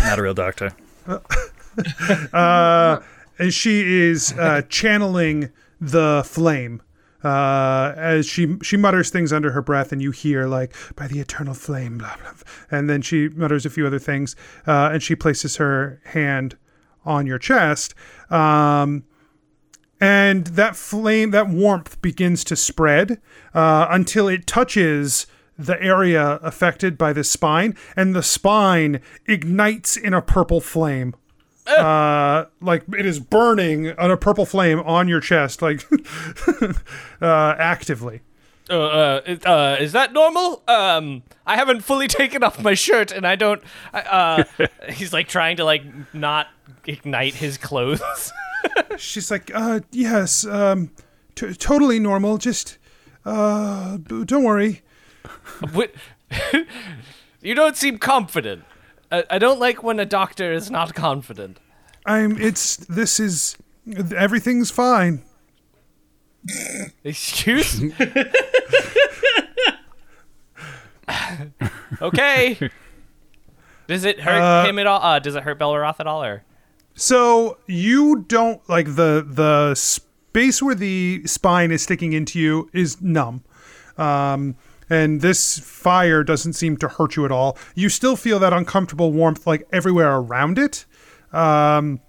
Not a real doctor. [LAUGHS] uh, and she is uh, channeling the flame uh, as she she mutters things under her breath, and you hear like by the eternal flame, blah blah, and then she mutters a few other things, uh, and she places her hand on your chest. Um, and that flame, that warmth begins to spread uh, until it touches the area affected by the spine, and the spine ignites in a purple flame. Uh, like it is burning on a purple flame on your chest, like [LAUGHS] uh, actively. Uh, uh, is- uh, is that normal? Um, I haven't fully [LAUGHS] taken off my shirt, and I don't. I- Uh, [LAUGHS] he's like trying to like not ignite his clothes. She's like, uh, yes, um, t- totally normal. Just, uh, don't worry. You don't seem confident. I, I don't like when a doctor is not confident. I'm. It's. This is. Everything's fine. [LAUGHS] Excuse? Me. [LAUGHS] Okay. Does it hurt Uh, him at all? Uh, does it hurt Belroth at all, or? So you don't like the the space where the spine is sticking into you is numb. Um, and this fire doesn't seem to hurt you at all. You still feel that uncomfortable warmth like everywhere around it. Um,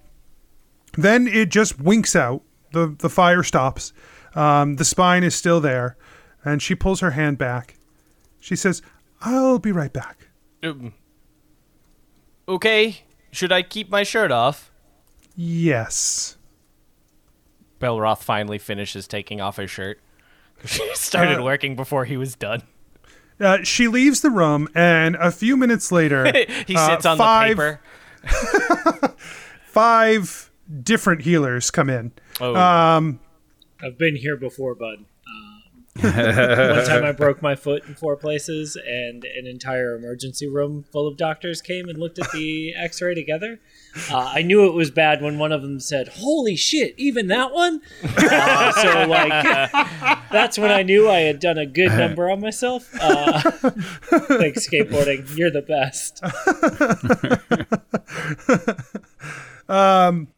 then it just winks out. The the fire stops. Um, the spine is still there, and she pulls her hand back. She says, "I'll be right back." Um, okay. Should I keep my shirt off? Yes. Belroth finally finishes taking off his shirt. [LAUGHS] She started Uh, working before he was done. Uh, she leaves the room, and a few minutes later, [LAUGHS] he uh, on five, the paper. [LAUGHS] Five different healers come in. Oh, Um, I've been here before, bud. [LAUGHS] One time I broke my foot in four places, and an entire emergency room full of doctors came and looked at the x ray together. Uh, I knew it was bad when one of them said, Holy shit, even that one? Uh, so, like, that's when I knew I had done a good number on myself. Uh, [LAUGHS] thanks, skateboarding. You're the best. [LAUGHS]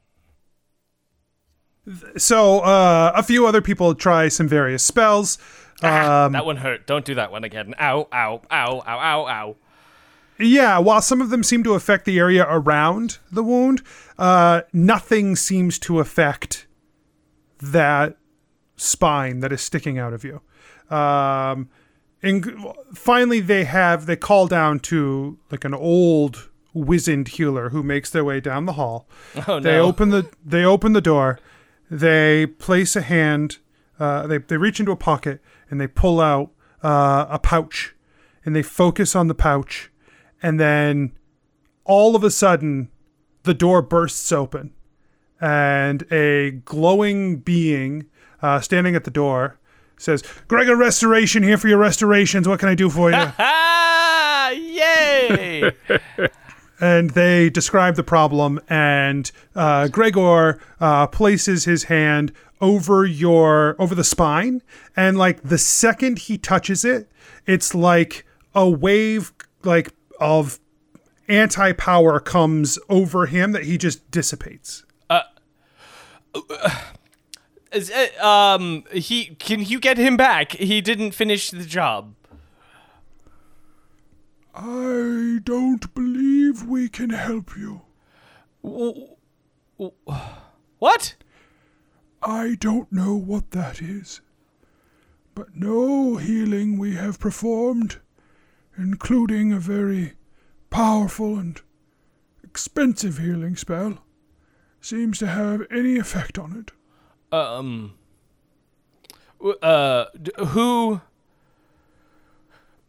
so uh, a few other people try some various spells. Um, that one hurt. Don't do that one again. Ow, ow, ow, ow, ow, ow. yeah, while some of them seem to affect the area around the wound, uh, nothing seems to affect that spine that is sticking out of you. Um, and finally, they have they call down to like an old wizened healer who makes their way down the hall. Oh, They no. open the they open the door. They place a hand. Uh, they they reach into a pocket and they pull out uh, a pouch, and they focus on the pouch, and then all of a sudden, the door bursts open, and a glowing being uh, standing at the door says, "Gregor Restoration here for your restorations. What can I do for you?" Ah, [LAUGHS] yay! [LAUGHS] and they describe the problem and uh, gregor uh, places his hand over your over the spine and like the second he touches it it's like a wave like of anti-power comes over him that he just dissipates Uh, Is, uh, um, he can you get him back? He didn't finish the job. I don't believe we can help you What? I don't know what that is, but no healing we have performed, including a very powerful and expensive healing spell, seems to have any effect on it. Um. Uh. Who?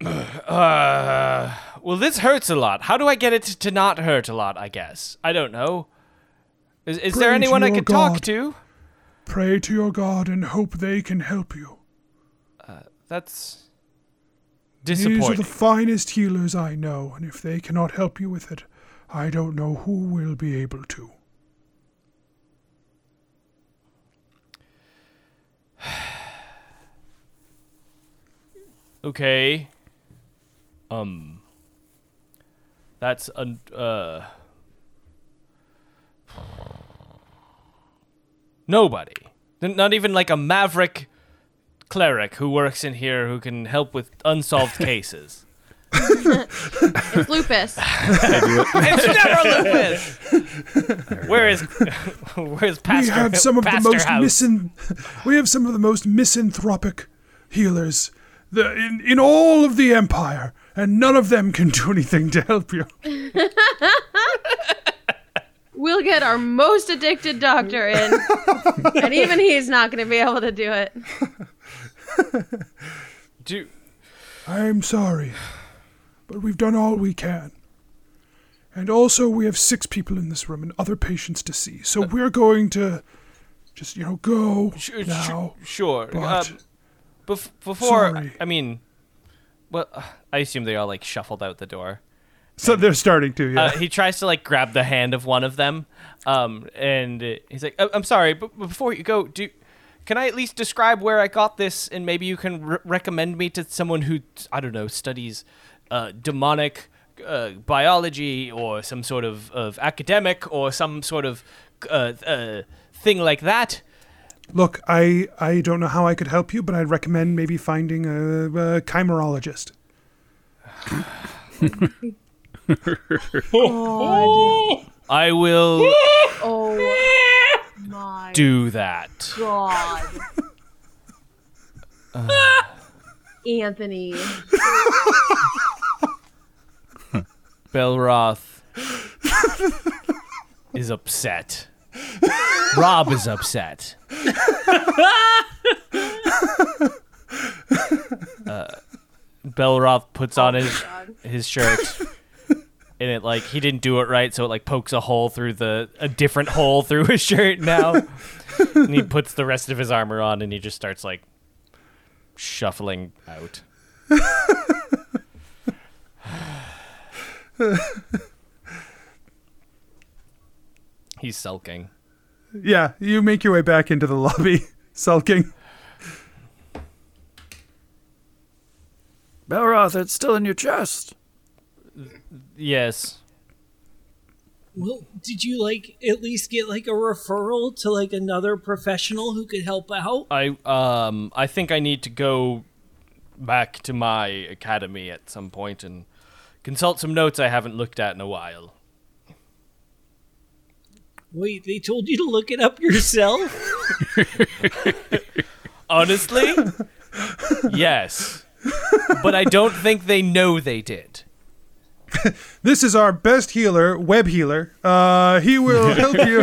Uh. Well, this hurts a lot. How do I get it to not hurt a lot? I guess I don't know. Is, is there anyone I could talk to? Pray to your God and hope they can help you. That's disappointing. These are the finest healers I know, and if they cannot help you with it, I don't know who will be able to. [SIGHS] Okay. Um. That's un uh. Nobody. Not even like a maverick cleric who works in here who can help with unsolved [LAUGHS] cases. It's lupus. [LAUGHS] it's never Lupus. [LAUGHS] Where is where's Pastor? we have some of the most House? misan- we have some of the most misanthropic healers the, in, in all of the empire, and none of them can do anything to help you. [LAUGHS] We'll get our most addicted doctor in, [LAUGHS] and even he's not going to be able to do it. Do, I'm sorry, but we've done all we can. And also, we have six people in this room and other patients to see. So we're going to just, you know, go sh- sh- now. sure. but- um, bef- before, Sorry. I mean, well, [SIGHS] I assume they all like shuffled out the door. So they're starting to, yeah. Uh, he tries to like grab the hand of one of them, um, and he's like, "I- "I'm sorry, but before you go, do can I at least describe where I got this, and maybe you can re- recommend me to someone who I don't know studies uh, demonic uh, biology or some sort of, of academic or some sort of uh, uh, thing like that." Look, I I don't know how I could help you, but I'd recommend maybe finding a, a chimerologist. [LAUGHS] I will Oh my do that. god. Uh. Anthony. Belroth is upset. Rob is upset. [LAUGHS] uh, Belroth puts on his his shirt, and it like he didn't do it right, so it like pokes a hole through the a different hole through his shirt now. and he puts the rest of his armor on, and he just starts like shuffling out. [LAUGHS] [SIGHS] [LAUGHS] He's sulking. Yeah, you make your way back into the lobby, [LAUGHS] sulking. Belroth, it's still in your chest. Yes. Well, did you like at least get like a referral to like another professional who could help out? I um I think I need to go back to my academy at some point and consult some notes I haven't looked at in a while. Wait, they told you to look it up yourself? Honestly? yes. But I don't think they know they did. This is our best healer, web healer. Uh, he will [LAUGHS] help you.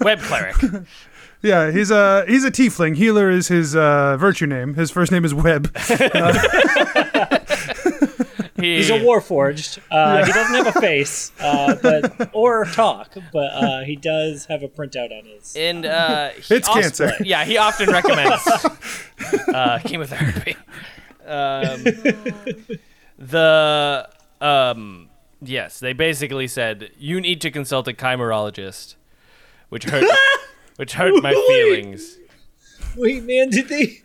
Web cleric. Yeah, he's a he's a tiefling. Healer is his uh, virtue name. His first name is Web. [LAUGHS] He, He's a warforged. Uh, He doesn't have a face, [LAUGHS] uh, but or talk, but uh, he does have a printout on his. and uh It's also- cancer. [LAUGHS] Yeah, he often recommends [LAUGHS] uh chemotherapy. Um the um yes, they basically said you need to consult a chimerologist, which hurt which hurt my feelings. Wait, man, did they?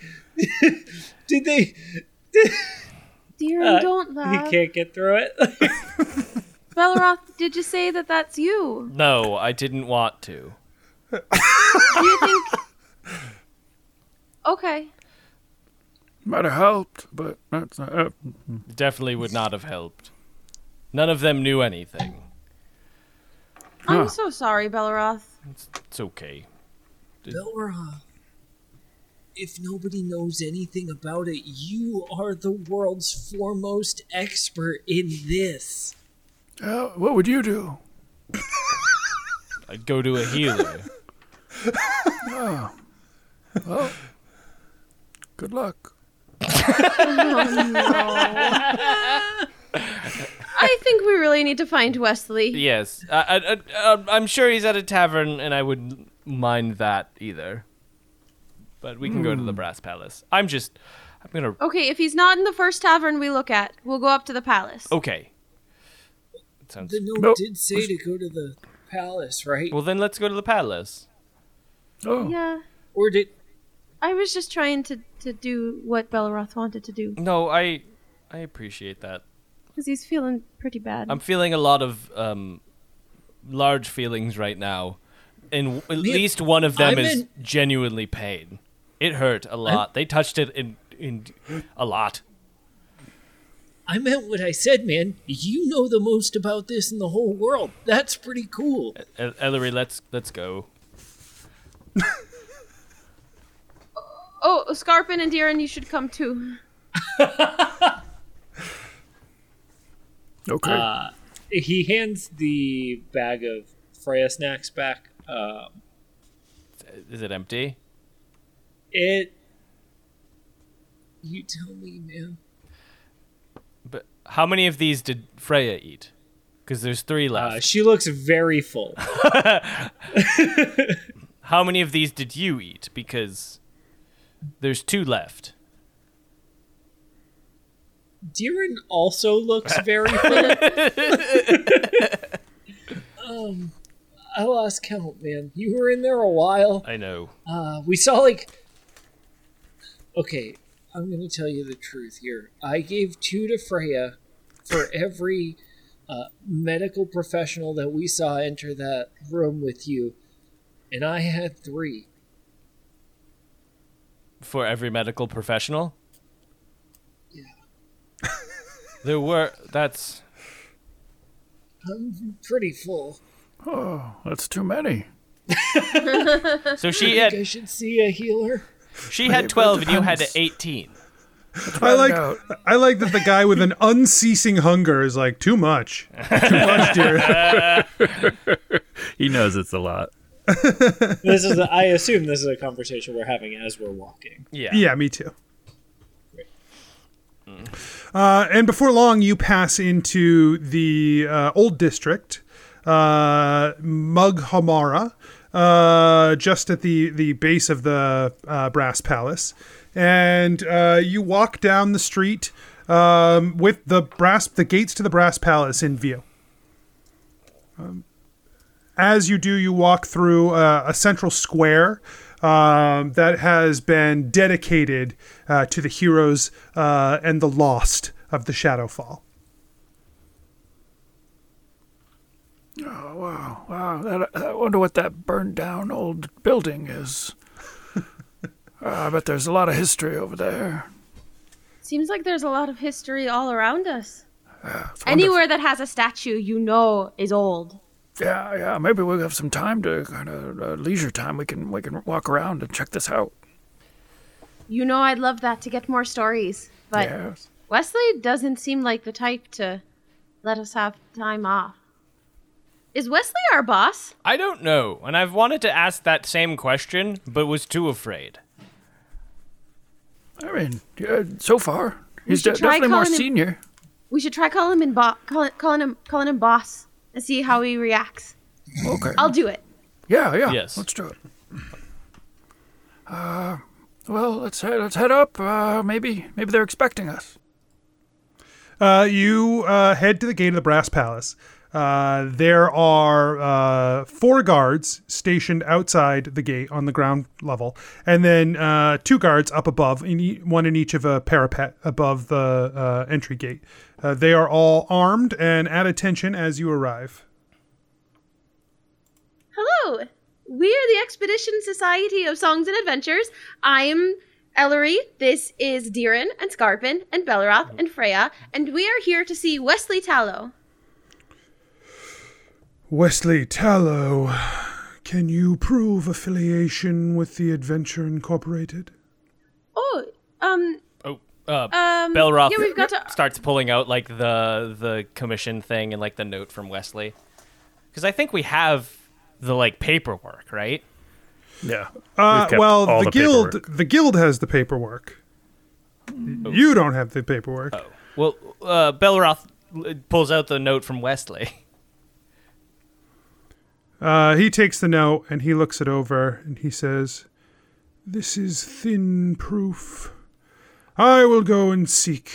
did they? Dear, Uh, don't [LAUGHS] He laugh. can't get through it. [LAUGHS] Belroth, did you say that that's you? No, I didn't want to. Do you think? [LAUGHS] Okay. Might have helped, but that's not. Uh, Definitely would not have helped. None of them knew anything. I'm so sorry, Belroth. It's okay. Belra, if nobody knows anything about it, you are the world's foremost expert in this. Uh, what would you do? [LAUGHS] I'd go to a healer. oh. Well, Good luck. I think we really need to find Wesley. yes, I, I, I, uh, I'm sure he's at a tavern, and I wouldn't mind that either. But we can go to the Brass Palace. I'm just, I'm gonna. Okay, if he's not in the first tavern we look at, we'll go up to the palace. Okay. That sounds. The note Nope. did say to go to the palace, right? Well, then let's go to the palace. Oh, Yeah, Or did I was just trying to, to do what Belroth wanted to do No, I, I appreciate that. because he's feeling pretty bad. I'm feeling a lot of um, large feelings right now, and at least one of them I'm is in- genuinely pain. It hurt a lot. they touched it in in a lot. I meant what I said, man. You know the most about this in the whole world. That's pretty cool. El- Ellery, let's let's go. [LAUGHS] oh, Scarpin and Deeren, you should come too. [LAUGHS] okay. Uh, he hands the bag of Freya snacks back. Um, Is it empty? It. You tell me, man. But how many of these did Freya eat? Because there's three left. Uh, she looks very full. [LAUGHS] [LAUGHS] how many of these did you eat? Because there's two left. Deeren also looks very [LAUGHS] full. um, I lost count, man. You were in there a while. I know. Uh, we saw like. Okay, I'm gonna tell you the truth here. I gave two to Freya for every uh, medical professional that we saw enter that room with you, and I had three. For every medical professional. Yeah. [LAUGHS] There were. That's. I'm pretty full. oh, that's too many. [LAUGHS] So she I think I should see a healer. She had twelve and you had eighteen. I like out. I like that the guy with an unceasing hunger is like too much. Too much, dear. [LAUGHS] He knows it's a lot. This is. A, I assume this is a conversation we're having as we're walking. Yeah. Yeah, me too. Uh, and before long, you pass into the uh, old district, uh, Mughamara, uh, just at the, the base of the uh, Brass Palace. And uh, you walk down the street um, with the brass, the gates to the Brass Palace in view. Um, as you do, you walk through uh, a central square um, that has been dedicated uh, to the heroes and the lost of the Shadowfall. Oh, wow. Wow. That, I wonder what that burned down old building is. [LAUGHS] uh, I bet there's a lot of history over there. Seems like there's a lot of history all around us. It's wonderful. Anywhere that has a statue, you know, is old. Yeah, yeah. Maybe we'll have some time to kind of uh, leisure time. We can we can walk around and check this out. You know, I'd love that to get more stories. But yes. Wesley doesn't seem like the type to let us have time off. Is Wesley our boss? I don't know, and I've wanted to ask that same question, but was too afraid. I mean, yeah, so far he's de- definitely more him- senior. We should try calling him in bo- calling, calling him calling him boss and see how he reacts. Okay. I'll do it. Yeah, yeah. Yes. Let's do it. Uh, well, let's head, let's head up. Uh, maybe maybe they're expecting us. Uh, you uh, head to the gate of the Brass Palace. Uh, there are uh, four guards stationed outside the gate on the ground level, and then uh, two guards up above, in e- one in each of a parapet above the uh, entry gate. Uh, they are all armed and at attention as you arrive. Hello. We are the Expedition Society of Songs and Adventures. I'm Ellery. This is Deeren and Scarpin and Belroth and Freya, and we are here to see Wesley Tallow. Wesley Tallow, can you prove affiliation with the Adventure Incorporated? Oh, um, Oh, uh, um. Belroth Yeah, we've got to. starts pulling out like the the commission thing and like the note from Wesley, because I think we have the like paperwork, right? Yeah. Uh, well, the, the guild paperwork. the guild has the paperwork. You don't have the paperwork. Well, uh, Belroth pulls out the note from Wesley. [LAUGHS] Uh, he takes the note and he looks it over and he says, This is thin proof. I will go and seek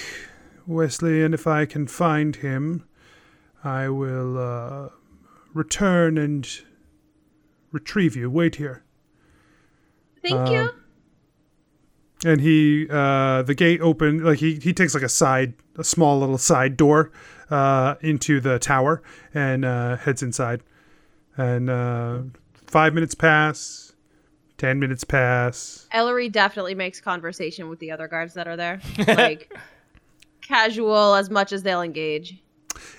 Wesley, and if I can find him, I will uh, return and retrieve you. Wait here. Thank you. and he uh the gate open like he he takes like a side a small little side door uh into the tower and uh heads inside and uh five minutes pass ten minutes pass Ellery definitely makes conversation with the other guards that are there. Like, [LAUGHS] casual as much as they'll engage.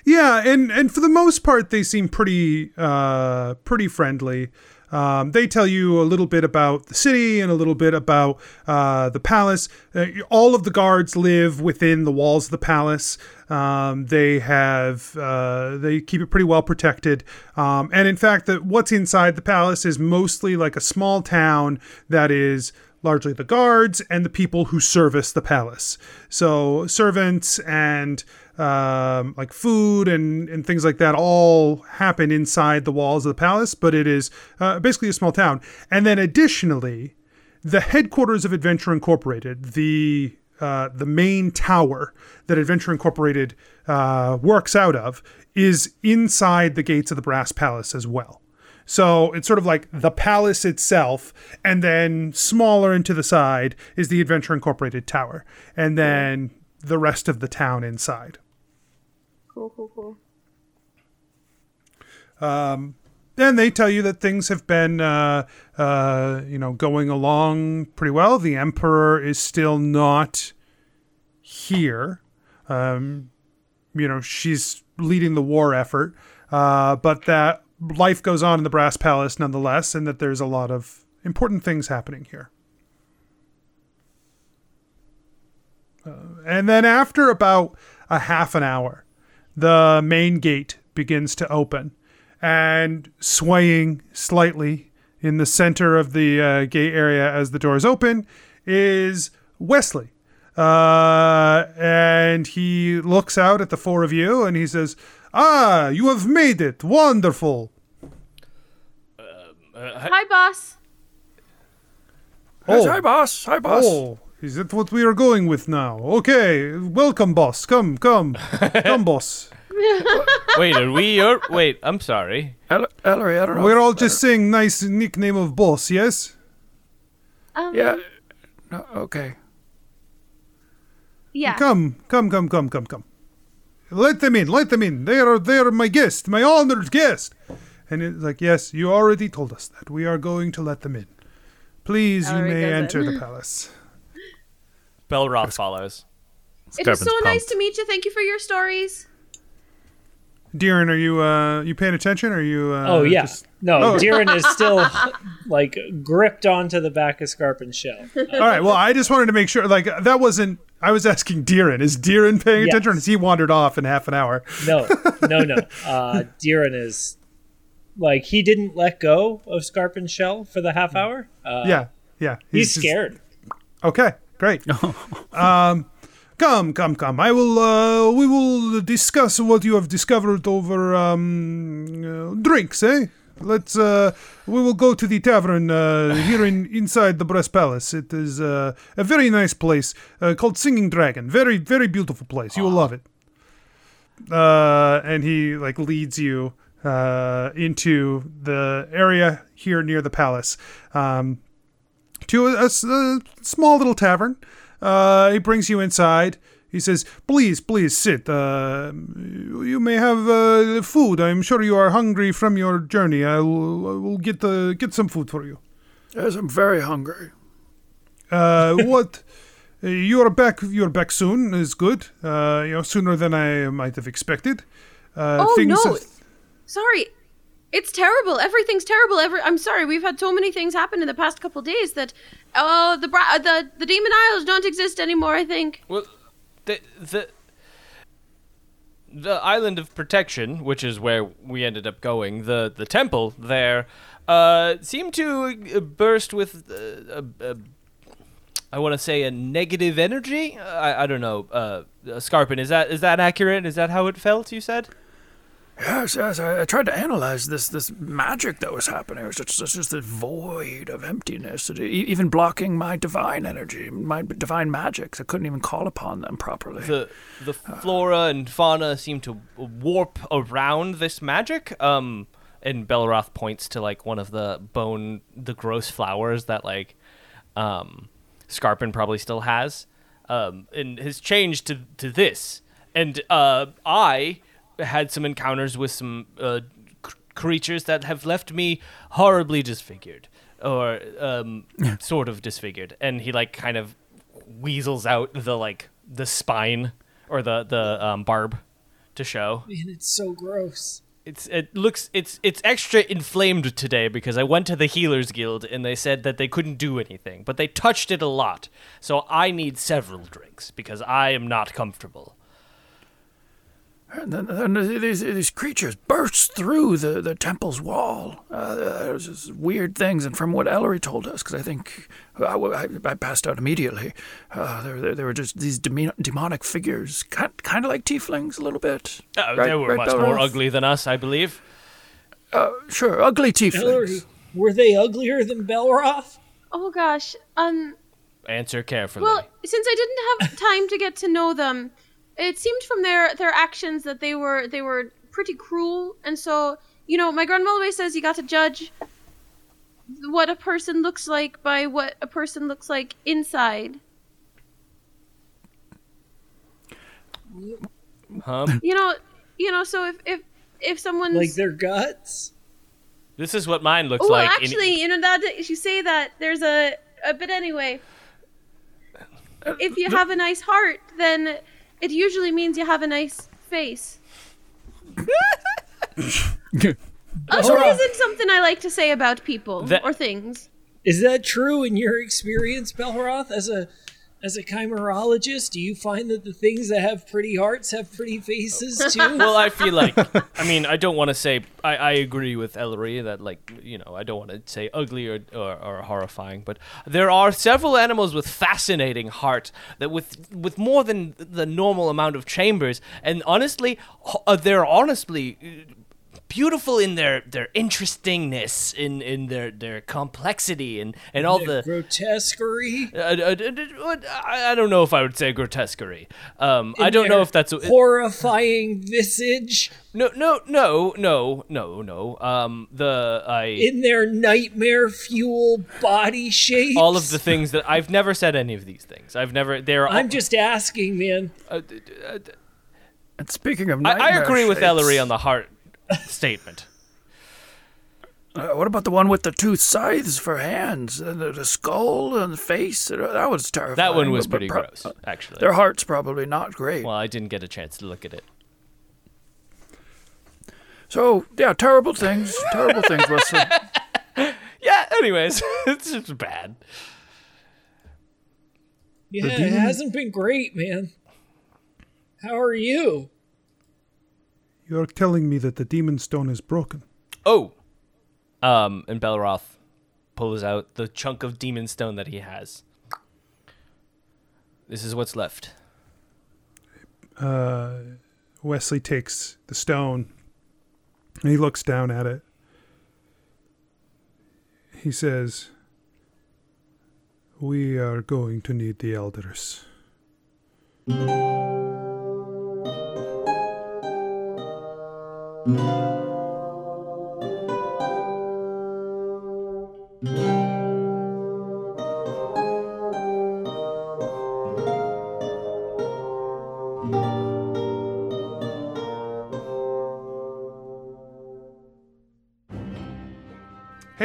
Yeah, and and for the most part, they seem pretty uh, pretty friendly. Um, they tell you a little bit about the city and a little bit about uh, the palace. Uh, all of the guards live within the walls of the palace. Um, they have uh, they keep it pretty well protected. Um, and in fact, what's inside the palace is mostly like a small town that is largely the guards and the people who service the palace. So servants and um, like food and, and things like that all happen inside the walls of the palace, but it is uh, basically a small town. And then additionally, the headquarters of Adventure Incorporated, the uh, the main tower that Adventure Incorporated uh, works out of, is inside the gates of the Brass Palace as well. So it's sort of like the palace itself, and then smaller into the side is the Adventure Incorporated tower, and then the rest of the town inside. Cool, cool, cool. And they tell you that things have been, uh, uh, you know, going along pretty well. The emperor is still not here. Um, you know, she's leading the war effort, uh, but that life goes on in the Brass Palace nonetheless, and that there's a lot of important things happening here. Uh, and then after about a half an hour, the main gate begins to open and swaying slightly in the center of the uh, gate area as the doors open is Wesley. Uh, and he looks out at the four of you and he says, Ah, you have made it. Wonderful. Hi, boss. Yes, Oh. hi, boss. Hi, boss. Oh, is that what we are going with now? Okay, welcome, boss. Come, come, [LAUGHS] come, boss. [LAUGHS] Wait, are we your? Wait, I'm sorry. El- Ellery, I don't know. We're all just saying nice nickname of boss, yes? Um, Yeah. No, okay. Yeah. Come, come, come, come, come, come. Let them in, let them in. They are they are my guest, my honored guest. And it's like, yes, you already told us that. We are going to let them in. Please, you may enter in. the [LAUGHS] palace. Belroth follows. It is was Scarpin's so nice to meet you. Thank you for your stories. Deeren, are you uh you paying attention? Or are you uh, Oh yeah, just- no, Oh. Deeren is [LAUGHS] still like gripped onto the back of Scarpin's shell. All right. Well, I just wanted to make sure. Like that wasn't. I was asking Deeren. Is Deeren paying Yes. attention? Or has he wandered off in half an hour? No, no, [LAUGHS] no. Uh, Deeren is like he didn't let go of Scarpin's shell for the half hour. Uh, yeah, yeah. he's, just- scared. Okay, great. [LAUGHS] um, come, come, come. I will. Uh, we will discuss what you have discovered over um, uh, drinks, eh? Let's. Uh, we will go to the tavern uh, here in [LAUGHS] inside the Brass Palace. It is uh, a very nice place uh, called Singing Dragon. Very, very beautiful place. You will love it. Uh, and he like leads you uh, into the area here near the palace. Um, to a small little tavern. Uh, he brings you inside. He says, "Please, please sit. Uh, you may have uh, food. I'm sure you are hungry from your journey. I will, I will get uh, get some food for you. Yes, I'm very hungry. Uh, [LAUGHS] what? uh, You are back. You are back soon. Is good. Uh, you know, sooner than I might have expected. Uh, Oh, things no. have- Sorry. It's terrible. Everything's terrible. Every I'm sorry. We've had so many things happen in the past couple days that oh the bra- the the demon isles don't exist anymore. I think. Well, the the the island of protection, which is where we ended up going, the the temple there, uh, seemed to burst with uh, a, a, I want to say a negative energy. I, I don't know. Uh, Scarpin, is that is that accurate? Is that how it felt? You said. Yes, yes. I, I tried to analyze this this magic that was happening. It was just, just, this void of emptiness, it, even blocking my divine energy, my divine magics. I couldn't even call upon them properly. the the flora and fauna seem to warp around this magic. Um, and Belroth points to like one of the bone, the gross flowers that like, um, Scarpin probably still has. Um, and has changed to to this. And uh, I had some encounters with some uh, c- creatures that have left me horribly disfigured, or um, sort of disfigured. And he like kind of weasels out the like the spine or the the um, barb to show. Man, it's so gross. It's it looks it's it's extra inflamed today because I went to the healers guild and they said that they couldn't do anything, but they touched it a lot. So I need several drinks because I am not comfortable. And then, then these, these creatures burst through the, the temple's wall. Uh, there was just weird things, and from what Ellery told us, because I think I, I, I passed out immediately, uh, there, there, there were just these demi- demonic figures, kind, kind of like tieflings a little bit. Uh, Right- they were right, much Belroth? more ugly than us, I believe. Uh, sure, ugly tieflings. Ellery, were they uglier than Belroth? Oh gosh. Um. Answer carefully. Well, since I didn't have time to get to know them, it seemed from their their actions that they were they were pretty cruel, and so you know, my grandma always says you got to judge what a person looks like by what a person looks like inside. huh? You know, you know. So if if if someone's Like their guts? This is what mine looks oh, well, like. in- actually, you know that if you say that, there's a a but anyway. If you have a nice heart, then it usually means you have a nice face. So it isn't something I like to say about people That- or things. Is that true in your experience, Belroth? As a as a chimerologist, do you find that the things that have pretty hearts have pretty faces [LAUGHS] too? well, I feel like [LAUGHS] I mean I don't want to say I, I agree with Ellery that like you know I don't want to say ugly or, or or horrifying, but there are several animals with fascinating heart that with with more than the normal amount of chambers, and honestly, uh, they're honestly. Beautiful in their, their interestingness, in, in their, their complexity, and, and all the grotesquerie, uh, uh, d- d- I I don't know if I would say grotesquerie. Um, I don't know if that's horrifying visage, no, no, no, no, no, no. Um, the I in their nightmare fuel body shapes. all of the things that I've never said any of these things. I've never. They're. I'm all, just asking, man. uh, d- d- uh, And speaking of I, I nightmare agree with Ellery on the heart statement. Uh, what about the one with the two scythes for hands, and the, the skull and the face? Uh, That was terrifying. That one was but- pretty but gross, actually. Their heart's probably not great. Well, I didn't get a chance to look at it. So yeah, terrible things. terrible things. Listen, [LAUGHS] Yeah. Anyways, [LAUGHS] it's just bad. Yeah, it hasn't been great, man. How are you? You're telling me that the demon stone is broken. Oh. Um, and Belroth pulls out the chunk of demon stone that he has. This is what's left. Uh, Wesley takes the stone and he looks down at it. He says, We are going to need the elders. Hey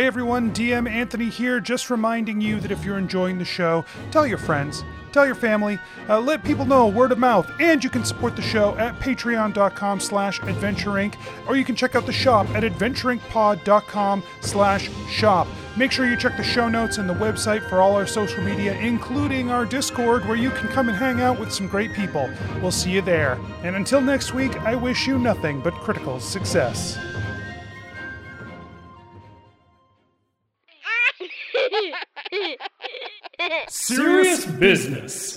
everyone, DM Anthony here, just reminding you that if you're enjoying the show, tell your friends. Tell your family, uh, let people know word of mouth, and you can support the show at patreon.com slash adventureinc, or you can check out the shop at adventureincpod.com slash shop. Make sure you check the show notes and the website for all our social media, including our Discord, where you can come and hang out with some great people. We'll see you there. And until next week, I wish you nothing but critical success. Business.